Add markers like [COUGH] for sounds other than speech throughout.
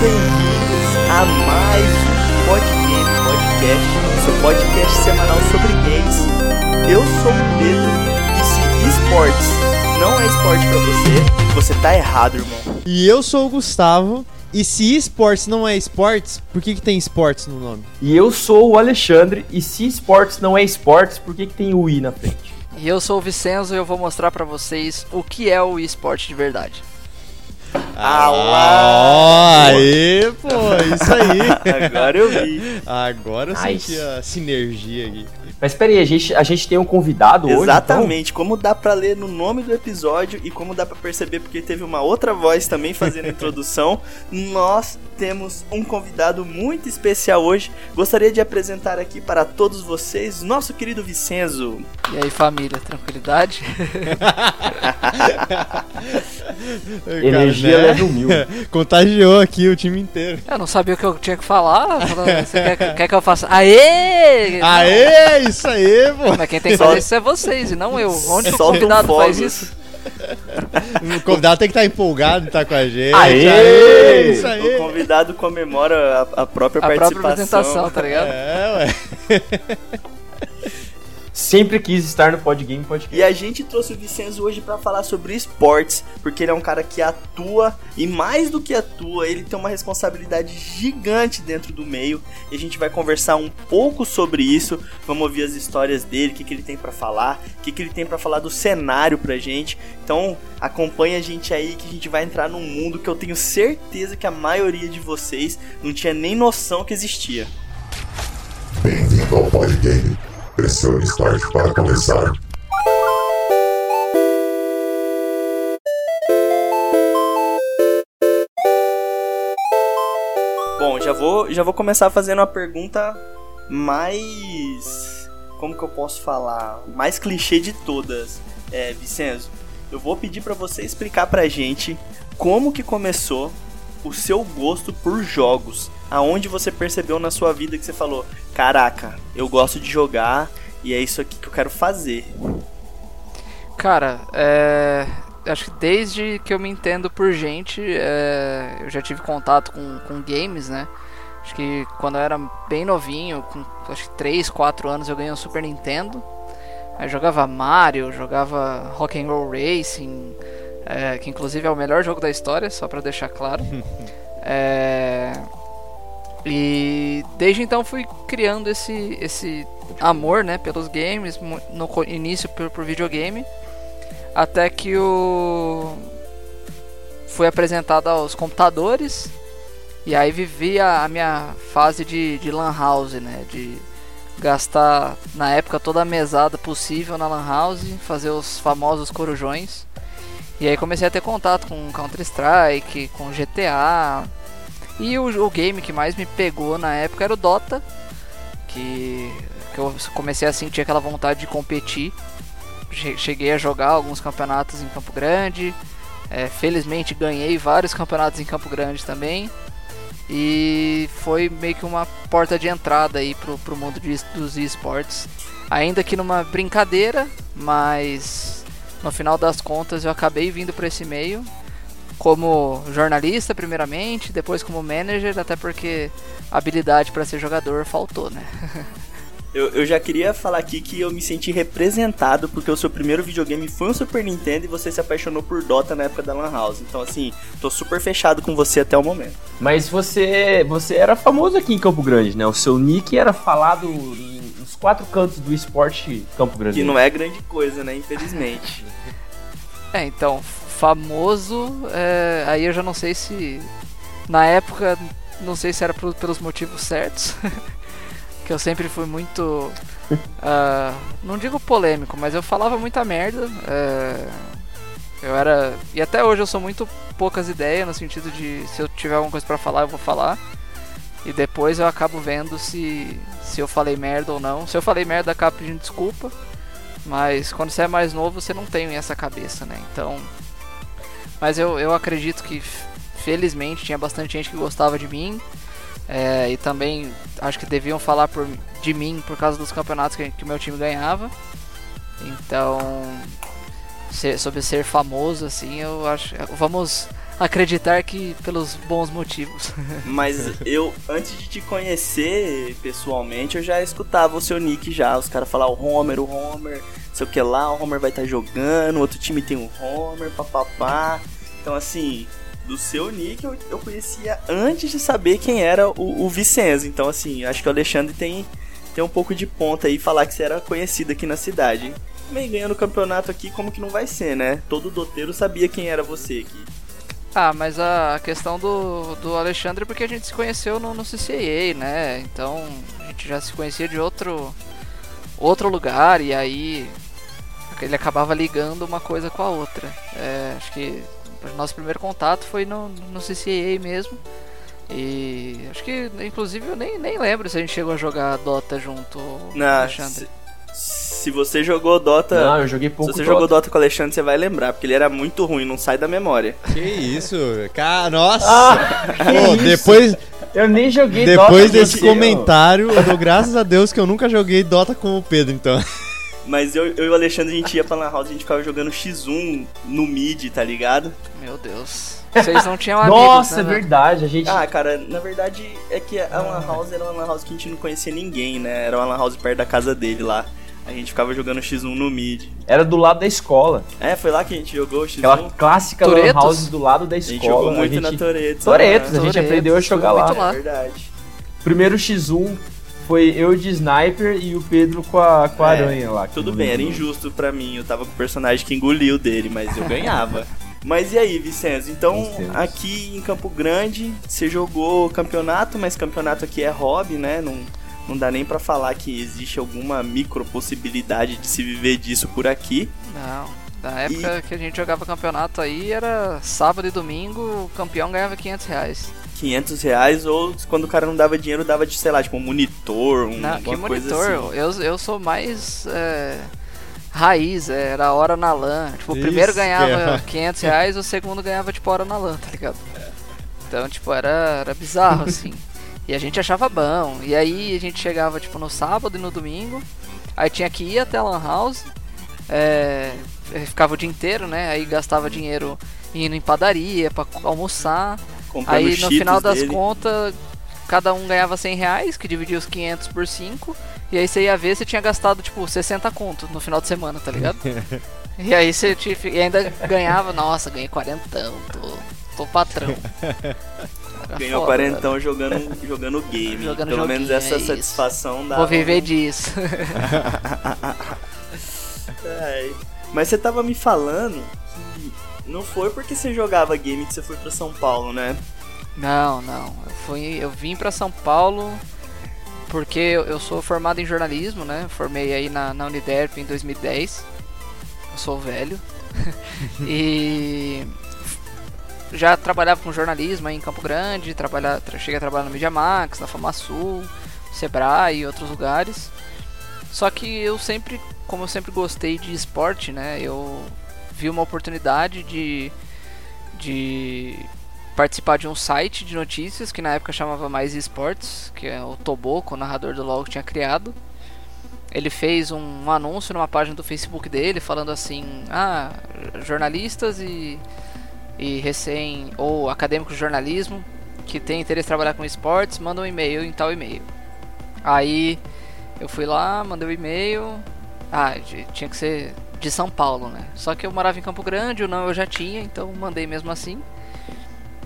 bem-vindos a mais um Podgame Podcast, seu podcast semanal sobre games. Eu sou o Pedro e se esportes não é esporte pra você, você tá errado, irmão. E eu sou o Gustavo. E se esportes não é esportes, por que, que tem esportes no nome? E eu sou o Alexandre, e se esportes não é esportes, por que, que tem o I na frente? E eu sou o Vicenzo e eu vou mostrar pra vocês o que é o esporte de verdade. Ah, lá! Aê, pô, isso aí. [LAUGHS] Agora eu vi. Agora eu Nice. senti a sinergia aqui. Mas peraí, a gente, a gente tem um convidado hoje? então? Exatamente, como dá pra ler no nome do episódio e como dá pra perceber porque teve uma outra voz também fazendo a introdução, [LAUGHS] nós temos um convidado muito especial hoje. Gostaria de apresentar aqui para todos vocês nosso querido Vicenzo. E aí, família, tranquilidade? [LAUGHS] Energia Cara, level mil. [LAUGHS] Contagiou aqui o time inteiro. Eu não sabia o que eu tinha que falar. Você quer, quer que eu faça? Aê! Aê, isso aí, pô. Mas quem tem que fazer isso é vocês e não eu. Onde que o um convidado faz isso? O convidado tem que estar empolgado, tá com a gente. Aê! isso aí. O convidado comemora a, a própria A própria participação. apresentação, tá ligado? É, ué. [LAUGHS] Sempre quis estar no Podgame Podcast. E a gente trouxe o Vicenzo hoje pra falar sobre esportes, porque ele é um cara que atua e mais do que atua, ele tem uma responsabilidade gigante dentro do meio. E a gente vai conversar um pouco sobre isso. Vamos ouvir as histórias dele, o que, que ele tem pra falar, o que, que ele tem pra falar do cenário pra gente. Então, acompanha a gente aí que a gente vai entrar num mundo que eu tenho certeza que a maioria de vocês não tinha nem noção que existia. Bem-vindo ao Podgame. Pressione Start para começar. Bom, já vou, já vou começar fazendo uma pergunta mais. Como que eu posso falar? Mais clichê de todas, é, Vicenzo. Eu vou pedir pra você explicar pra gente como que começou o seu gosto por jogos. Aonde você percebeu na sua vida que você falou: Caraca, eu gosto de jogar e é isso aqui que eu quero fazer. Cara, é. Acho que desde que eu me entendo por gente, é, eu já tive contato com, com games, né? Acho que quando eu era bem novinho, com acho que 3, 4 anos, eu ganhei um Super Nintendo. Aí eu jogava Mario, jogava Rock and Roll Racing, é, que inclusive é o melhor jogo da história, só pra deixar claro. [LAUGHS] É, e desde então fui criando esse, esse amor né, pelos games, no início por, por videogame, até que o fui apresentado aos computadores e aí vivi a, a minha fase de, de lan house, né, de gastar na época toda a mesada possível na lan house, fazer os famosos corujões. E aí comecei a ter contato com Counter Strike, com GTA. E o, o game que mais me pegou na época era o Dota, que, que eu comecei a sentir aquela vontade de competir. Che- Cheguei a jogar alguns campeonatos em Campo Grande. É, felizmente ganhei vários campeonatos em Campo Grande também. E foi meio que uma porta de entrada aí pro, pro mundo de, dos esportes. Ainda que numa brincadeira, mas no final das contas eu acabei vindo para esse meio como jornalista primeiramente, depois como manager, até porque habilidade para ser jogador faltou, né? [LAUGHS] Eu, eu já queria falar aqui que eu me senti representado porque o seu primeiro videogame foi um Super Nintendo e você se apaixonou por Dota na época da Lan House. Então, assim, tô super fechado com você até o momento. Mas você, você era famoso aqui em Campo Grande, né? O seu nick era falado nos quatro cantos do esporte Campo Grande. Que não é grande coisa, né? Infelizmente. É, então, famoso, é, aí eu já não sei se na época não sei se era pelos motivos certos. [LAUGHS] que eu sempre fui muito. ah, não digo polêmico, mas eu falava muita merda. é, eu era. E até hoje eu sou muito poucas ideias, no sentido de se eu tiver alguma coisa pra falar, eu vou falar. E depois eu acabo vendo se, se eu falei merda ou não. Se eu falei merda, acabo pedindo desculpa. Mas quando você é mais novo, você não tem essa cabeça, né? Então. Mas eu, eu acredito que, felizmente, tinha bastante gente que gostava de mim. É, e também acho que deviam falar por, de mim por causa dos campeonatos que, que o meu time ganhava. Então, ser- sobre ser famoso, assim, eu acho. Vamos acreditar que pelos bons motivos. [LAUGHS] Mas eu, antes de te conhecer pessoalmente, eu já escutava o seu nick já. Os caras falavam o Homer, o Homer, sei o que lá, o Homer vai estar tá jogando, outro time tem o Homer, papapá. Então assim, do seu nick eu, eu conhecia antes de saber quem era o, o Vicenzo. Então assim, acho que o Alexandre tem, tem um pouco de ponta aí falar que você era conhecido aqui na cidade. Também ganhando o campeonato aqui, como que não vai ser, né? Todo doteiro sabia quem era você aqui. Ah, mas a questão do, do Alexandre é porque a gente se conheceu no, no CCAA, né? Então a gente já se conhecia de outro, outro lugar e aí ele acabava ligando uma coisa com a outra. É, acho que o nosso primeiro contato foi no, no CCAA mesmo. E acho que, inclusive, eu nem, nem lembro se a gente chegou a jogar Dota junto, Não, Alexandre. Se, você jogou Dota. Não, eu joguei pouco. Se você Dota. jogou Dota com o Alexandre, você vai lembrar, porque ele era muito ruim, não sai da memória. Que isso? Cara, nossa! Ah, Pô, depois. Eu nem joguei Depois Dota desse comentário, eu dou graças a Deus que eu nunca joguei Dota com o Pedro, então. Mas eu, eu e o Alexandre, a gente ia pra Lan House, a gente ficava jogando X1 no mid, tá ligado? Meu Deus. Vocês não tinham [LAUGHS] amigos, Nossa, né, é verdade, a gente... Ah, cara, na verdade é que a Lan House era uma Lan House que a gente não conhecia ninguém, né? Era uma Lan House perto da casa dele lá. A gente ficava jogando X1 no mid. Era do lado da escola. É, foi lá que a gente jogou X1. Aquela clássica Toretos? Lan House do lado da escola. A gente jogou muito gente... na Toretos. Toretos, né? a gente aprendeu a jogar lá. lá. É verdade. Primeiro X1 foi eu de sniper e o Pedro com a, com a é, aranha lá. Tudo bem, era injusto para mim. Eu tava com o personagem que engoliu dele, mas eu ganhava. [LAUGHS] Mas e aí, Vicenzo? Então, aqui em Campo Grande, você jogou campeonato, mas campeonato aqui é hobby, né? Não, não dá nem para falar que existe alguma micro possibilidade de se viver disso por aqui. Não. Na época e... que a gente jogava campeonato aí, era sábado e domingo, o campeão ganhava 500 reais. 500 reais, ou quando o cara não dava dinheiro, dava de, sei lá, tipo um monitor, um, não, que monitor? Assim. Eu, eu sou mais... É raiz, era hora na LAN. Tipo, o primeiro ganhava é. [LAUGHS] 500 reais, o segundo ganhava, tipo, hora na LAN, tá ligado? Então, tipo, era, era bizarro, [LAUGHS] assim. E a gente achava bom. E aí a gente chegava, tipo, no sábado e no domingo. Aí tinha que ir até a Lan House. É, ficava o dia inteiro, né? Aí gastava dinheiro indo em padaria pra almoçar. Comprando aí no final das dele. contas, cada um ganhava 100 reais, que dividia os 500 por 5. E aí você ia ver, você tinha gastado tipo 60 conto no final de semana, tá ligado? [LAUGHS] e aí você te, e ainda ganhava, nossa, ganhei 40, tô, tô patrão. [LAUGHS] Ganhou foda, 40 jogando, [LAUGHS] jogando game. Jogando Pelo menos essa é satisfação dá. Vou viver disso. [LAUGHS] é, mas você tava me falando que não foi porque você jogava game que você foi pra São Paulo, né? Não, não. Eu, fui, eu vim pra São Paulo porque eu sou formado em jornalismo, né? Formei aí na, na Uniderp em 2010. Eu sou velho. [LAUGHS] e já trabalhava com jornalismo em Campo Grande, trabalha, cheguei a trabalhar no Media Max, na FamaSul, Sebrae e outros lugares. Só que eu sempre, como eu sempre gostei de esporte, né? Eu vi uma oportunidade de, de participar de um site de notícias que na época chamava Mais Esportes, que é o Toboco, o narrador do que tinha criado. Ele fez um anúncio numa página do Facebook dele falando assim: "Ah, jornalistas e e recém ou acadêmicos de jornalismo que tem interesse em trabalhar com esportes, mandam um e-mail em tal e-mail". Aí eu fui lá, mandei o um e-mail. Ah, tinha que ser de São Paulo, né? Só que eu morava em Campo Grande, o não eu já tinha, então mandei mesmo assim.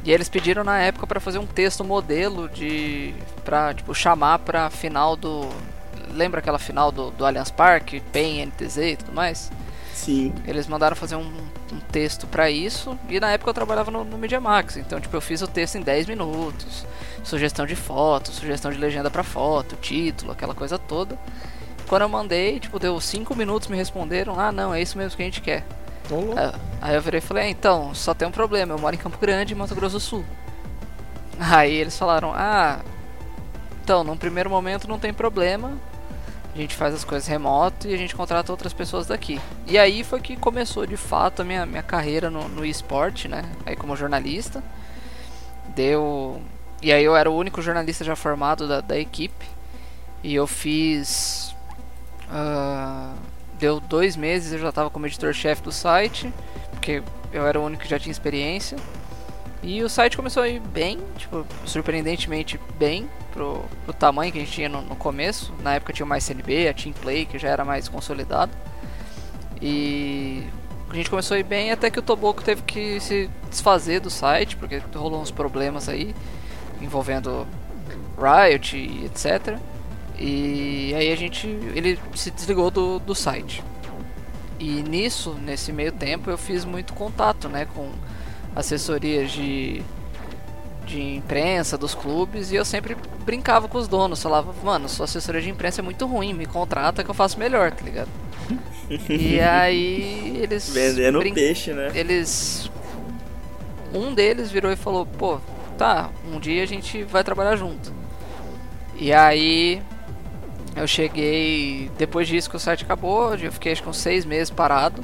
E eles pediram na época para fazer um texto modelo de para tipo chamar para final do lembra aquela final do, do Allianz Parque, PEN, NTZ e tudo mais? Sim. Eles mandaram fazer um, um texto para isso e na época eu trabalhava no, no Media Max, então tipo eu fiz o texto em 10 minutos, sugestão de foto, sugestão de legenda para foto, título, aquela coisa toda. Quando eu mandei, tipo deu 5 minutos me responderam: "Ah, não, é isso mesmo que a gente quer". Aí, aí eu virei e falei, é, então, só tem um problema, eu moro em Campo Grande, Mato Grosso do Sul. Aí eles falaram, ah, então, num primeiro momento não tem problema, a gente faz as coisas remoto e a gente contrata outras pessoas daqui. E aí foi que começou de fato a minha, minha carreira no, no esporte, né? Aí como jornalista. Deu. E aí eu era o único jornalista já formado da, da equipe. E eu fiz. Uh, deu dois meses eu já estava como editor-chefe do site, porque eu era o único que já tinha experiência. E o site começou a ir bem, tipo, surpreendentemente bem pro, pro tamanho que a gente tinha no, no começo. Na época tinha mais CNB, a Team Play, que já era mais consolidado. E a gente começou a ir bem até que o Toboco teve que se desfazer do site, porque rolou uns problemas aí envolvendo Riot e etc. E aí a gente. ele se desligou do, do site. E nisso, nesse meio tempo, eu fiz muito contato né, com assessorias de, de imprensa dos clubes e eu sempre brincava com os donos. Falava, mano, sua assessoria de imprensa é muito ruim, me contrata que eu faço melhor, tá ligado? [LAUGHS] e aí eles. Vendendo brin- peixe, né? Eles. Um deles virou e falou: pô, tá, um dia a gente vai trabalhar junto. E aí. Eu cheguei. Depois disso que o site acabou, eu fiquei acho que uns seis meses parado.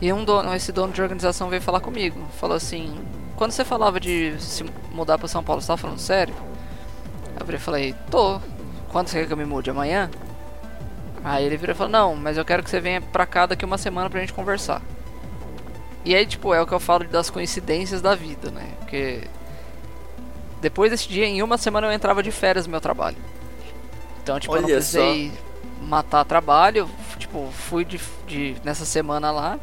E um dono, esse dono de organização veio falar comigo. Falou assim: quando você falava de se mudar pra São Paulo, você tava falando sério? Eu virei e falei: tô. Quando você quer que eu me mude? Amanhã? Aí ele virou e falou: Não, mas eu quero que você venha pra cá daqui uma semana pra gente conversar. E aí, tipo, é o que eu falo das coincidências da vida, né? Porque depois desse dia, em uma semana eu entrava de férias no meu trabalho. Então, tipo, eu não Olha precisei matar trabalho. Tipo, fui de, de- nessa semana lá.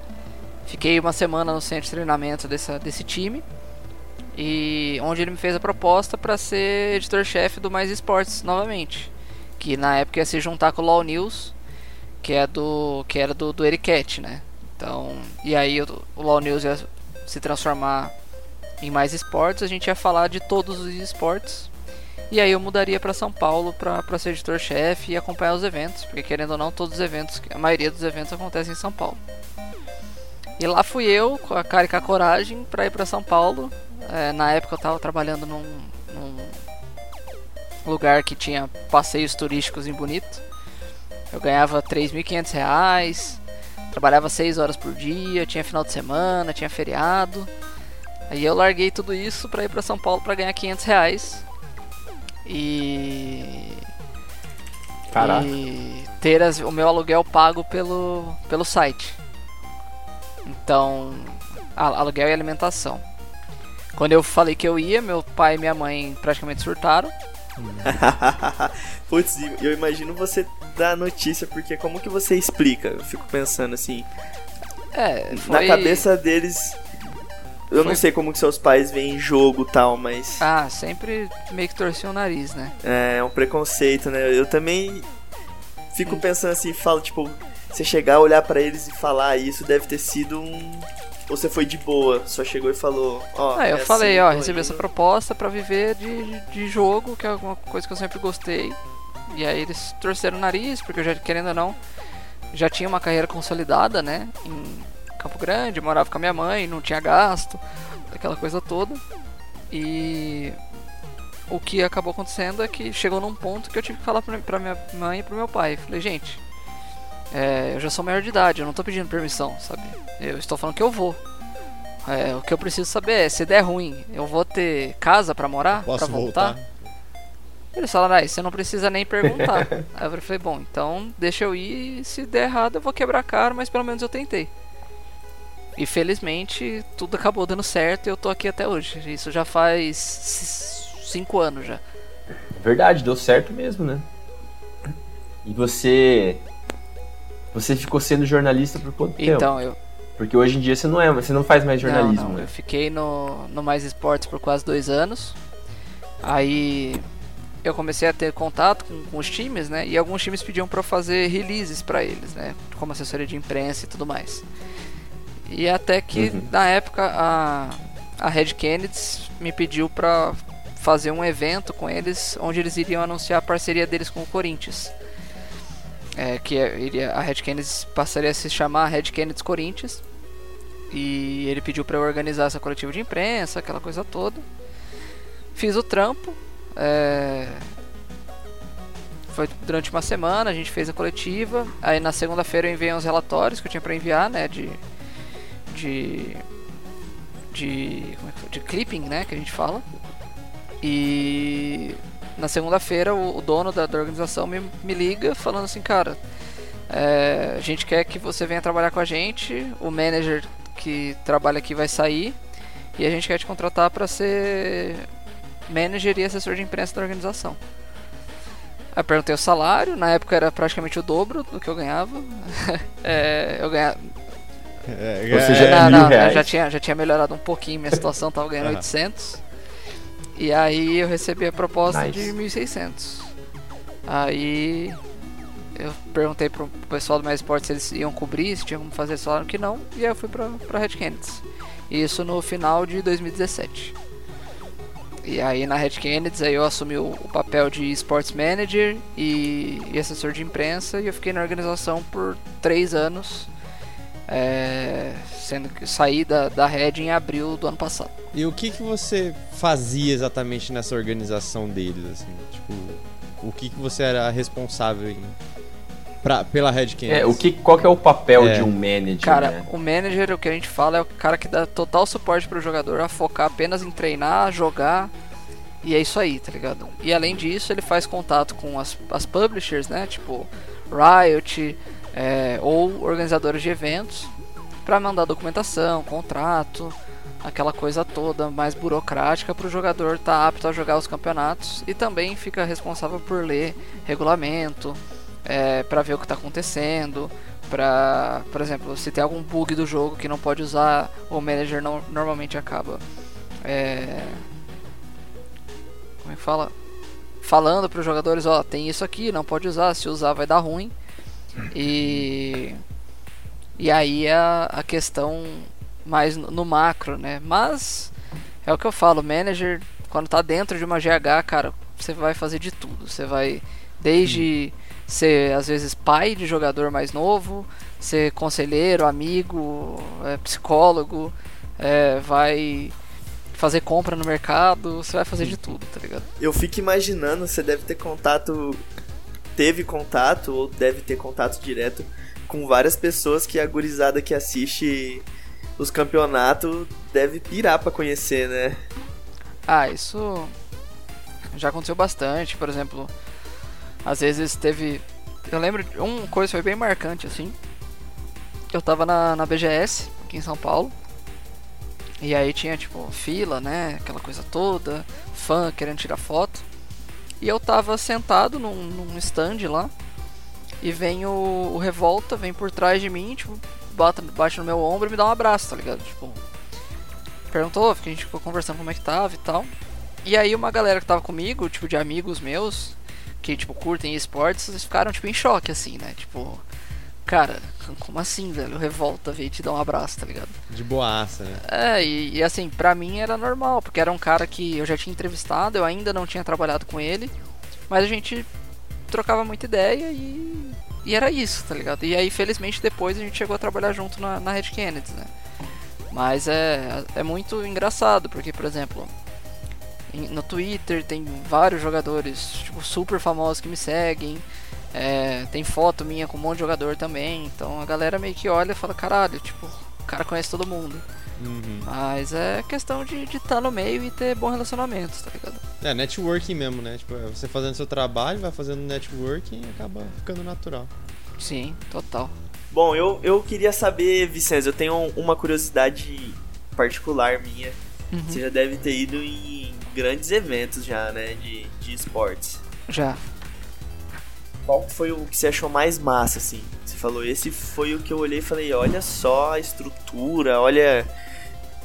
Fiquei uma semana no centro de treinamento dessa, desse time. E onde ele me fez a proposta pra ser editor-chefe do Mais Esportes novamente. Que na época ia se juntar com o LoL News, que é do que era do, do Ericat, né? Então, e aí o, o LoL News ia se transformar em mais esportes, a gente ia falar de todos os esportes. E aí eu mudaria para São Paulo para ser editor-chefe e acompanhar os eventos, porque querendo ou não, todos os eventos, a maioria dos eventos acontecem em São Paulo. E lá fui eu, com a cara e com a coragem, para ir para São Paulo. É, na época eu tava trabalhando num, num lugar que tinha passeios turísticos em Bonito. Eu ganhava 3.500 reais, trabalhava 6 horas por dia, tinha final de semana, tinha feriado. Aí eu larguei tudo isso pra ir pra São Paulo pra ganhar 500 reais. E. Caraca. E ter as- o meu aluguel pago pelo, pelo site. Então, aluguel e alimentação. Quando eu falei que eu ia, meu pai e minha mãe praticamente surtaram. [LAUGHS] Putz, eu imagino você dar notícia, porque como que você explica? Eu fico pensando assim, É, na foi... cabeça deles. Eu não Foi- sei como que seus pais veem jogo e tal, mas Ah, sempre meio que torci o nariz, né? é um preconceito, né? Eu também fico pensando assim, falo, tipo, você chegar, olhar pra eles e falar isso deve ter sido um. Ou você foi de boa, só chegou e falou, ó. Ah, eu é falei, assim, ó, recebi indo. essa proposta pra viver de, de jogo, que é alguma coisa que eu sempre gostei. E aí eles torceram o nariz, porque eu já, querendo ou não, já tinha uma carreira consolidada, né? Em Campo Grande, morava com a minha mãe, não tinha gasto, aquela coisa toda. E o que acabou acontecendo é que chegou num ponto que eu tive que falar pra minha mãe e pro meu pai. Falei, gente, é, eu já sou maior de idade, eu não tô pedindo permissão, sabe? Eu estou falando que eu vou. É, o que eu preciso saber é, se der ruim, eu vou ter casa pra morar? Posso pra voltar? voltar? Eles falaram, ah, você não precisa nem perguntar. [LAUGHS] Aí eu falei, bom, então deixa eu ir e se der errado eu vou quebrar a cara, mas pelo menos eu tentei. E felizmente tudo acabou dando certo e eu tô aqui até hoje. Isso já faz cinco anos já. Verdade, deu certo mesmo, né? E você. Você ficou sendo jornalista por quanto tempo? Então, eu, Porque hoje em dia você não é, você não faz mais jornalismo, Não, não, né? Eu fiquei no, no Mais Esportes por quase dois anos. Aí eu comecei a ter contato com, com os times, né? E alguns times pediam pra eu fazer releases pra eles, né? Como assessoria de imprensa e tudo mais. E até que Uhum. na época a, a Red Kennedy me pediu pra fazer um evento com eles onde eles iriam anunciar a parceria deles com o Corinthians. É, que é- a Red Kennedy passaria a se chamar Red Kennedy Corinthians. E ele pediu pra eu organizar essa coletiva de imprensa, aquela coisa toda. Fiz o trampo. é, Foi durante uma semana, a gente fez a coletiva. Aí na segunda-feira eu enviei uns relatórios que eu tinha pra enviar, né? De. De. De. É? De clipping, né? Que a gente fala. E. Na segunda-feira o, o dono da, da organização me, me liga falando assim, cara. é, a gente quer que você venha trabalhar com a gente. O manager que trabalha aqui vai sair. e a gente quer te contratar para ser manager e assessor de imprensa da organização. Aí eu perguntei o salário, na época era praticamente o dobro do que eu ganhava. [LAUGHS] é, eu ganhava. É, Ou seja, não, mil não, eu reais. já tinha, já tinha melhorado um pouquinho minha situação, tava ganhando Aham. 800. E aí eu recebi a proposta Nice. de 1.600. Aí eu perguntei pro pessoal do Mais Esportes se eles iam cobrir, se tinha como fazer, eles falaram que não. E aí eu fui pra, pra Red Kennedy. Isso no final de 2017. E aí na Red Kennedy aí eu assumi o, o papel de Sports Manager e, e assessor de imprensa e eu fiquei na organização por três anos. É, sendo que saí da, da Red em abril do ano passado. E o que, que você fazia exatamente nessa organização deles, assim? Tipo, o que, que você era responsável em, pra, pela Red Kennedy? É, o que, qual que é o papel É. de um manager, Cara, né? o manager, o que a gente fala, é o cara que dá total suporte pro jogador a focar apenas em treinar, jogar. E é isso aí, tá ligado? E além disso, ele faz contato com as, as publishers, né? Tipo Riot é, ou organizadores de eventos pra mandar documentação, contrato, aquela coisa toda mais burocrática pro jogador estar tá apto a jogar os campeonatos e também fica responsável por ler regulamento, é, para ver o que está acontecendo, para, por exemplo, se tem algum bug do jogo que não pode usar, o manager não, normalmente acaba é, como é que fala? Falando para os jogadores, ó, tem isso aqui, não pode usar, se usar vai dar ruim. E e aí a, a questão mais no, no macro, né? Mas é o que eu falo, manager quando tá dentro de uma GH, cara, você vai fazer de tudo. Você vai desde ser às vezes pai de jogador mais novo, ser conselheiro, amigo, é, psicólogo, é, vai fazer compra no mercado, você vai fazer de tudo, tá ligado? Eu fico imaginando, você deve ter contato, teve contato ou deve ter contato direto com várias pessoas que a gurizada que assiste os campeonatos deve pirar pra conhecer, né? Ah, isso já aconteceu bastante, por exemplo, às vezes teve, eu lembro de uma coisa que foi bem marcante assim. Eu tava na, na BGS aqui em São Paulo. E aí tinha tipo fila, né, aquela coisa toda, fã querendo tirar foto. E eu tava sentado num, num stand lá. E vem o, o Revolta, vem por trás de mim, tipo, bate, bate no meu ombro e me dá um abraço, tá ligado? Tipo, perguntou, que a gente ficou conversando como é que tava e tal. E aí uma galera que tava comigo, tipo, de amigos meus, que, tipo, curtem esportes, eles ficaram, tipo, em choque, assim, né? Tipo, cara, como assim, velho? Revolta veio te dar um abraço, tá ligado? De boaça, né? É, e, e assim, pra mim era normal, porque era um cara que eu já tinha entrevistado, eu ainda não tinha trabalhado com ele, mas a gente trocava muita ideia e, e era isso, tá ligado? E aí, felizmente, depois a gente chegou a trabalhar junto na, na Red Kennedy, né? Mas é, é muito engraçado, porque, por exemplo, em- no Twitter tem vários jogadores tipo, super famosos que me seguem. É, tem foto minha com um monte de jogador também. Então a galera meio que olha e fala, caralho, tipo, o cara conhece todo mundo. Uhum. Mas é questão de estar no meio e ter bom relacionamento, tá ligado? É, networking mesmo, né? Tipo, é você fazendo seu trabalho, vai fazendo networking e acaba ficando natural. Sim, total. Bom, eu, eu queria saber, Vicenzo, eu tenho uma curiosidade particular minha. Uhum. Você já deve ter ido em grandes eventos já, né, de, de esportes. Já. Qual foi o que você achou mais massa, assim? Você falou, esse foi o que eu olhei e falei, olha só a estrutura, olha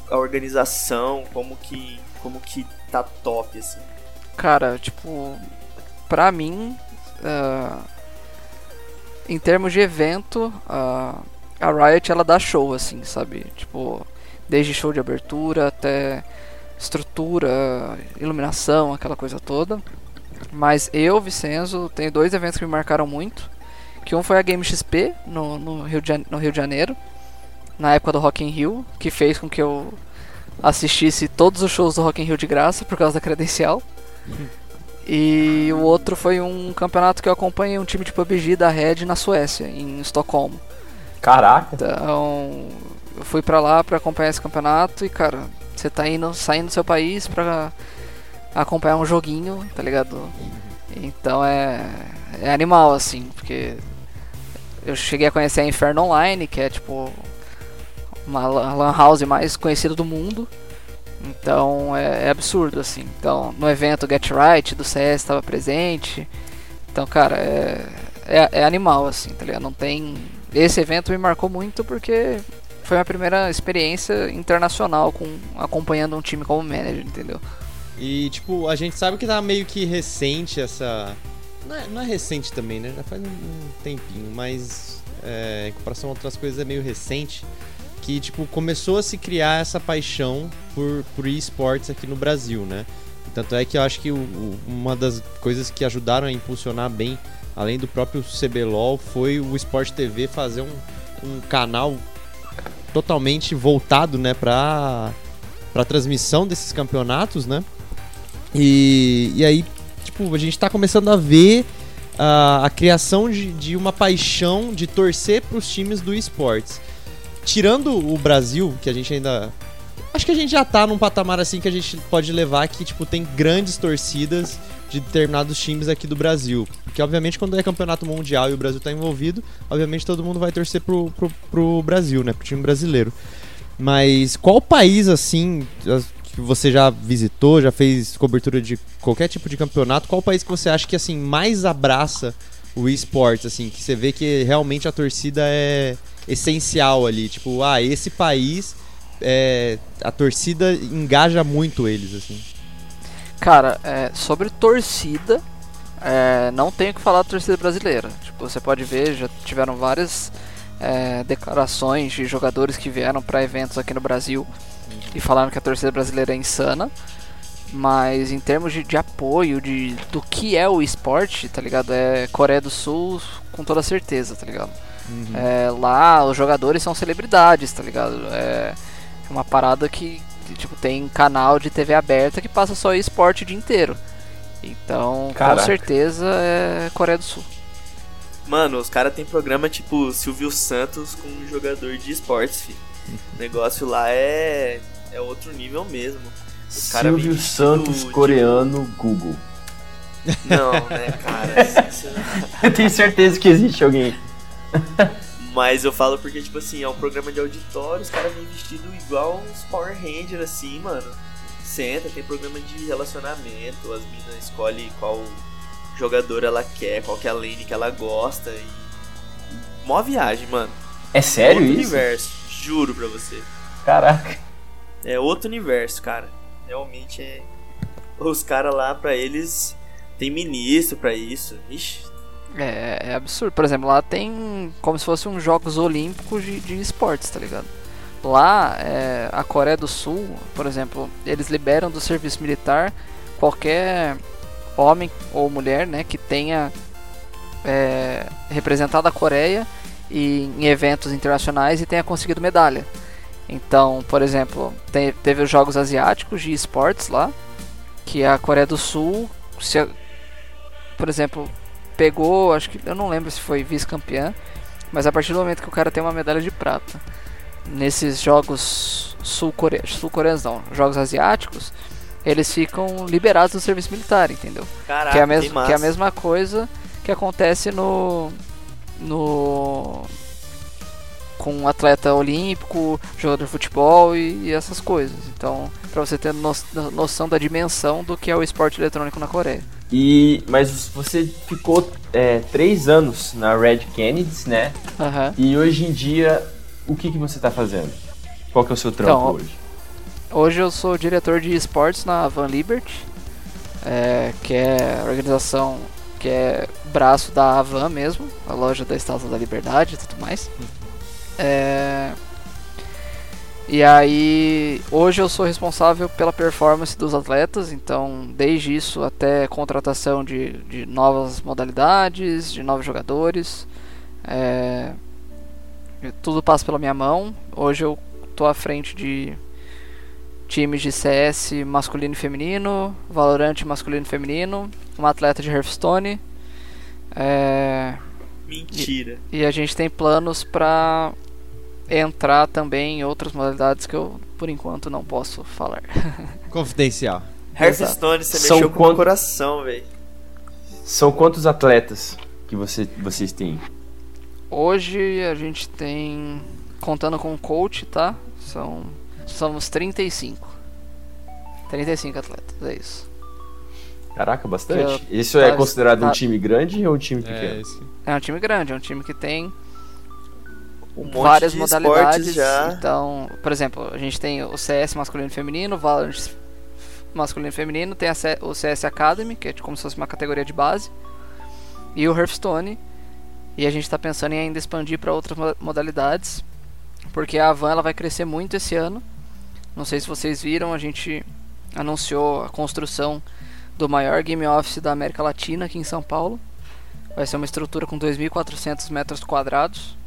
a organização, como que, como que tá top, assim. Cara, tipo, pra mim, ah, em termos de evento, ah, a Riot ela dá show, assim, sabe? Tipo, desde show de abertura até estrutura, iluminação, aquela coisa toda. Mas eu, Vicenzo, tenho dois eventos que me marcaram muito. Que um foi a Game XP no, no, Rio, de, no Rio de Janeiro, na época do Rock in Rio, que fez com que eu assistisse todos os shows do Rock in Rio de graça por causa da credencial. E o outro foi um campeonato que eu acompanhei um time de PUBG da Red na Suécia, em Estocolmo. Caraca. Então, eu fui pra lá pra acompanhar esse campeonato e, cara, você tá indo, saindo do seu país pra acompanhar um joguinho, tá ligado? Então é, é animal, assim, porque eu cheguei a conhecer a Inferno Online, que é tipo uma la- lan house mais conhecida do mundo. Então é, é absurdo, assim. Então, no evento Get Right do CS estava presente. Então, cara, é, é, é animal, assim, tá ligado? Não tem. Esse evento me marcou muito porque foi a primeira experiência internacional com acompanhando um time como manager, entendeu? E, tipo, a gente sabe que tá meio que recente essa. Não é, não é recente também, né? Já faz um tempinho, mas é, em comparação a outras coisas é meio recente. Que, tipo, começou a se criar essa paixão por, por esportes aqui no Brasil, né? Tanto é que eu acho que o, o, uma das coisas que ajudaram a impulsionar bem, além do próprio CBLOL, foi o Sport TV fazer um, um canal totalmente voltado, né, pra, pra transmissão desses campeonatos, né? E, e aí, tipo, a gente tá começando a ver uh, a criação de, de uma paixão de torcer pros times do esportes. Tirando o Brasil, que a gente ainda. Acho que a gente já tá num patamar assim que a gente pode levar que, tipo, tem grandes torcidas de determinados times aqui do Brasil. Porque, obviamente, quando é campeonato mundial e o Brasil tá envolvido, obviamente todo mundo vai torcer pro, pro, pro Brasil, né? Pro time brasileiro. Mas qual país, assim, que você já visitou, já fez cobertura de qualquer tipo de campeonato, qual país que você acha que assim mais abraça o esportes, assim, que você vê que realmente a torcida é essencial ali, tipo, ah, esse país é, a torcida engaja muito eles, assim. Cara, é, sobre torcida, é, não tenho que falar da torcida brasileira. Tipo, você pode ver, já tiveram várias é, declarações de jogadores que vieram para eventos aqui no Brasil e falaram que a torcida brasileira é insana. Mas em termos de, de, apoio, de do que é o esporte, tá ligado? É Coreia do Sul com toda certeza, tá ligado? Uhum. É, lá os jogadores são celebridades, tá ligado? É uma parada que, tipo, tem canal de TV aberta que passa só esporte o dia inteiro. Então, Caraca. com certeza é Coreia do Sul. Mano, os caras têm programa tipo Silvio Santos com um jogador de esportes, filho. O negócio lá é, é outro nível mesmo. Os Silvio Santos de... coreano Google. Não, né, [LAUGHS] cara? eu tenho certeza que existe alguém. Mas eu falo porque, tipo assim, é um programa de auditório, os caras vêm vestido igual uns Power Rangers, assim, mano. Senta, tem programa de relacionamento, as minas escolhem qual jogador ela quer, qual que é a lane que ela gosta e. Mó viagem, mano. É sério Outro isso? universo, juro pra você. Caraca. É outro universo, cara. Realmente é. Os caras lá, pra eles, tem ministro pra isso. Ixi. É, é absurdo. Por exemplo, lá tem como se fosse uns Jogos Olímpicos de, de esportes, tá ligado? Lá, é, a Coreia do Sul, por exemplo, eles liberam do serviço militar qualquer homem ou mulher, né, que tenha é, representado a Coreia e, em eventos internacionais e tenha conseguido medalha. Então, por exemplo, te, teve os Jogos Asiáticos de esportes lá, que a Coreia do Sul, se, por exemplo, pegou, acho que eu não lembro se foi vice-campeã, mas a partir do momento que o cara tem uma medalha de prata nesses jogos sul-coreanos, sul-coreanos não, jogos asiáticos, eles ficam liberados do serviço militar, entendeu? Caraca, que, é a que é a mesma coisa que acontece no. No. com um atleta olímpico, jogador de futebol e, e essas coisas. Então, pra você ter no, noção da dimensão do que é o esporte eletrônico na Coreia. E, mas você ficou é, três anos na Red Kennedy, né? Uhum. E hoje em dia, o que, que você está fazendo? Qual que é o seu trampo então, hoje? Hoje eu sou diretor de esportes na Van Liberty, é, que é a organização que é braço da Avan mesmo, a loja da Estátua da Liberdade e tudo mais. É, e aí, hoje eu sou responsável pela performance dos atletas, então desde isso até contratação de, de novas modalidades, de novos jogadores, é, tudo passa pela minha mão. Hoje eu tô à frente de times de CS masculino e feminino, Valorant masculino e feminino, um atleta de Hearthstone. É... Mentira. E, e, a gente tem planos para entrar também em outras modalidades que eu, por enquanto, não posso falar. [LAUGHS] Confidencial. Hearthstone, você São mexeu com o coração, velho. São quantos atletas que você, vocês têm? Hoje a gente tem, contando com o coach, tá? São Somos 35. 35 atletas, é isso. Caraca, bastante. Que Isso é tá- considerado um time grande ou um time É, pequeno? esse. É um time grande, é um time que tem Um monte várias de modalidades. Então, por exemplo, a gente tem o CS masculino e feminino, o Valorant masculino e feminino, tem a C- o CS Academy, que é como se fosse uma categoria de base, e o Hearthstone. E a gente está pensando em ainda expandir para outras mo- modalidades, porque a Van ela vai crescer muito esse ano. Não sei se vocês viram, a gente anunciou a construção do maior game office da América Latina aqui em São Paulo. Vai ser uma estrutura com 2.400 metros quadrados,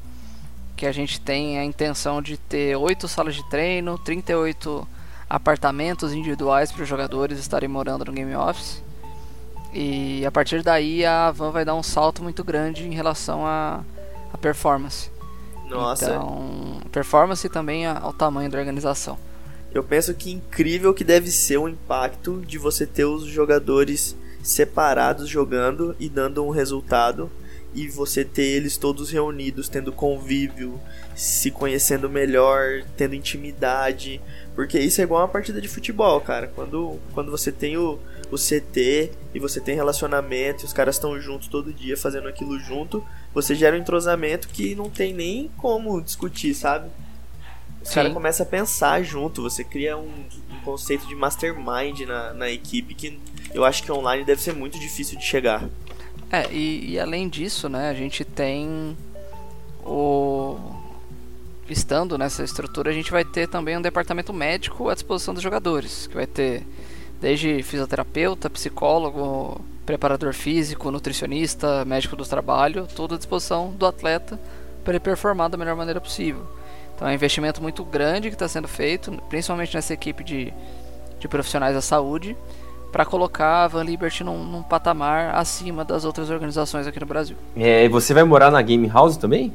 que a gente tem a intenção de ter 8 salas de treino, 38 apartamentos individuais para os jogadores estarem morando no game office. E a partir daí a Van vai dar um salto muito grande em relação à à performance. Nossa, Então, performance e também ao tamanho da organização. Eu penso que incrível que deve ser o impacto de você ter os jogadores separados jogando e dando um resultado e você ter eles todos reunidos, tendo convívio, se conhecendo melhor, tendo intimidade, porque isso é igual uma partida de futebol, cara. Quando, quando você tem o, o CT e você tem relacionamento e os caras estão juntos todo dia fazendo aquilo junto, você gera um entrosamento que não tem nem como discutir, sabe? Os Sim. caras começam a pensar junto, você cria um, um conceito de mastermind na, na equipe que eu acho que online deve ser muito difícil de chegar. É, e, e além disso, né, a gente tem o. Estando nessa estrutura, a gente vai ter também um departamento médico à disposição dos jogadores, que vai ter desde fisioterapeuta, psicólogo, preparador físico, nutricionista, médico do trabalho, tudo à disposição do atleta para ele performar da melhor maneira possível. Então é um investimento muito grande que está sendo feito, principalmente nessa equipe de, de profissionais da saúde, para colocar a Van Liberty num, num patamar acima das outras organizações aqui no Brasil. É, você vai morar na Game House também?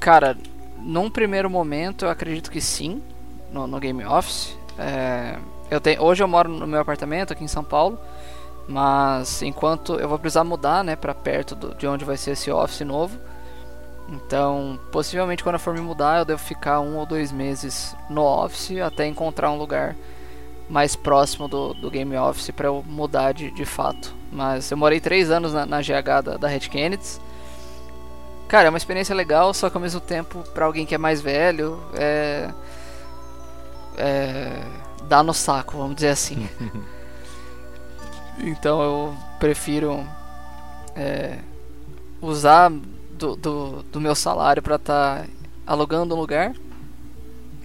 Cara, num primeiro momento eu acredito que sim, no, no Game Office. É, eu tenho, hoje eu moro no meu apartamento aqui em São Paulo, mas enquanto eu vou precisar mudar, né, para perto do- de onde vai ser esse office novo. Então, possivelmente quando eu for me mudar, eu devo ficar um ou dois meses no office até encontrar um lugar mais próximo do, do Game Office para eu mudar de, de fato. Mas eu morei três anos na, na GH da, da Red Kennedy. Cara, é uma experiência legal, só que ao mesmo tempo, pra alguém que é mais velho, é. É. dá no saco, vamos dizer assim. [LAUGHS] então eu prefiro. é, usar do, do, do meu salário pra estar alugando um lugar.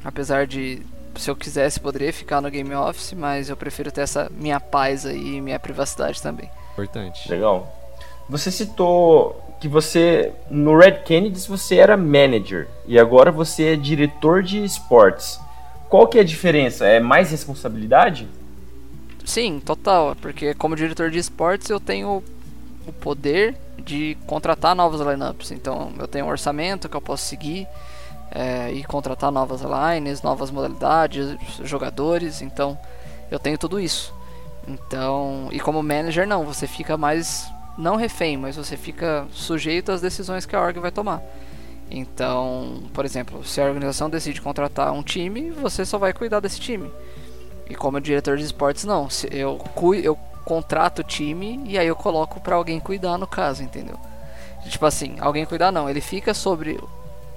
Apesar de, se eu quisesse, poderia ficar no Game Office, mas eu prefiro ter essa minha paz aí e minha privacidade também. Importante. Legal. Você citou que você no Red Kennedy você era manager e agora você é diretor de esportes. Qual que é a diferença? É mais responsabilidade? Sim, total. Porque como diretor de esportes eu tenho o poder de contratar novas lineups. Então eu tenho um orçamento que eu posso seguir é, e contratar novas lines, novas modalidades, jogadores. Então eu tenho tudo isso. Então, e como manager não, você fica mais não refém, mas você fica sujeito às decisões que a org vai tomar. Então, por exemplo, se a organização decide contratar um time, você só vai cuidar desse time. E como diretor de esportes, não. Eu, cui, eu contrato o time e aí eu coloco pra alguém cuidar no caso, entendeu? Tipo assim, alguém cuidar não. Ele fica sobre.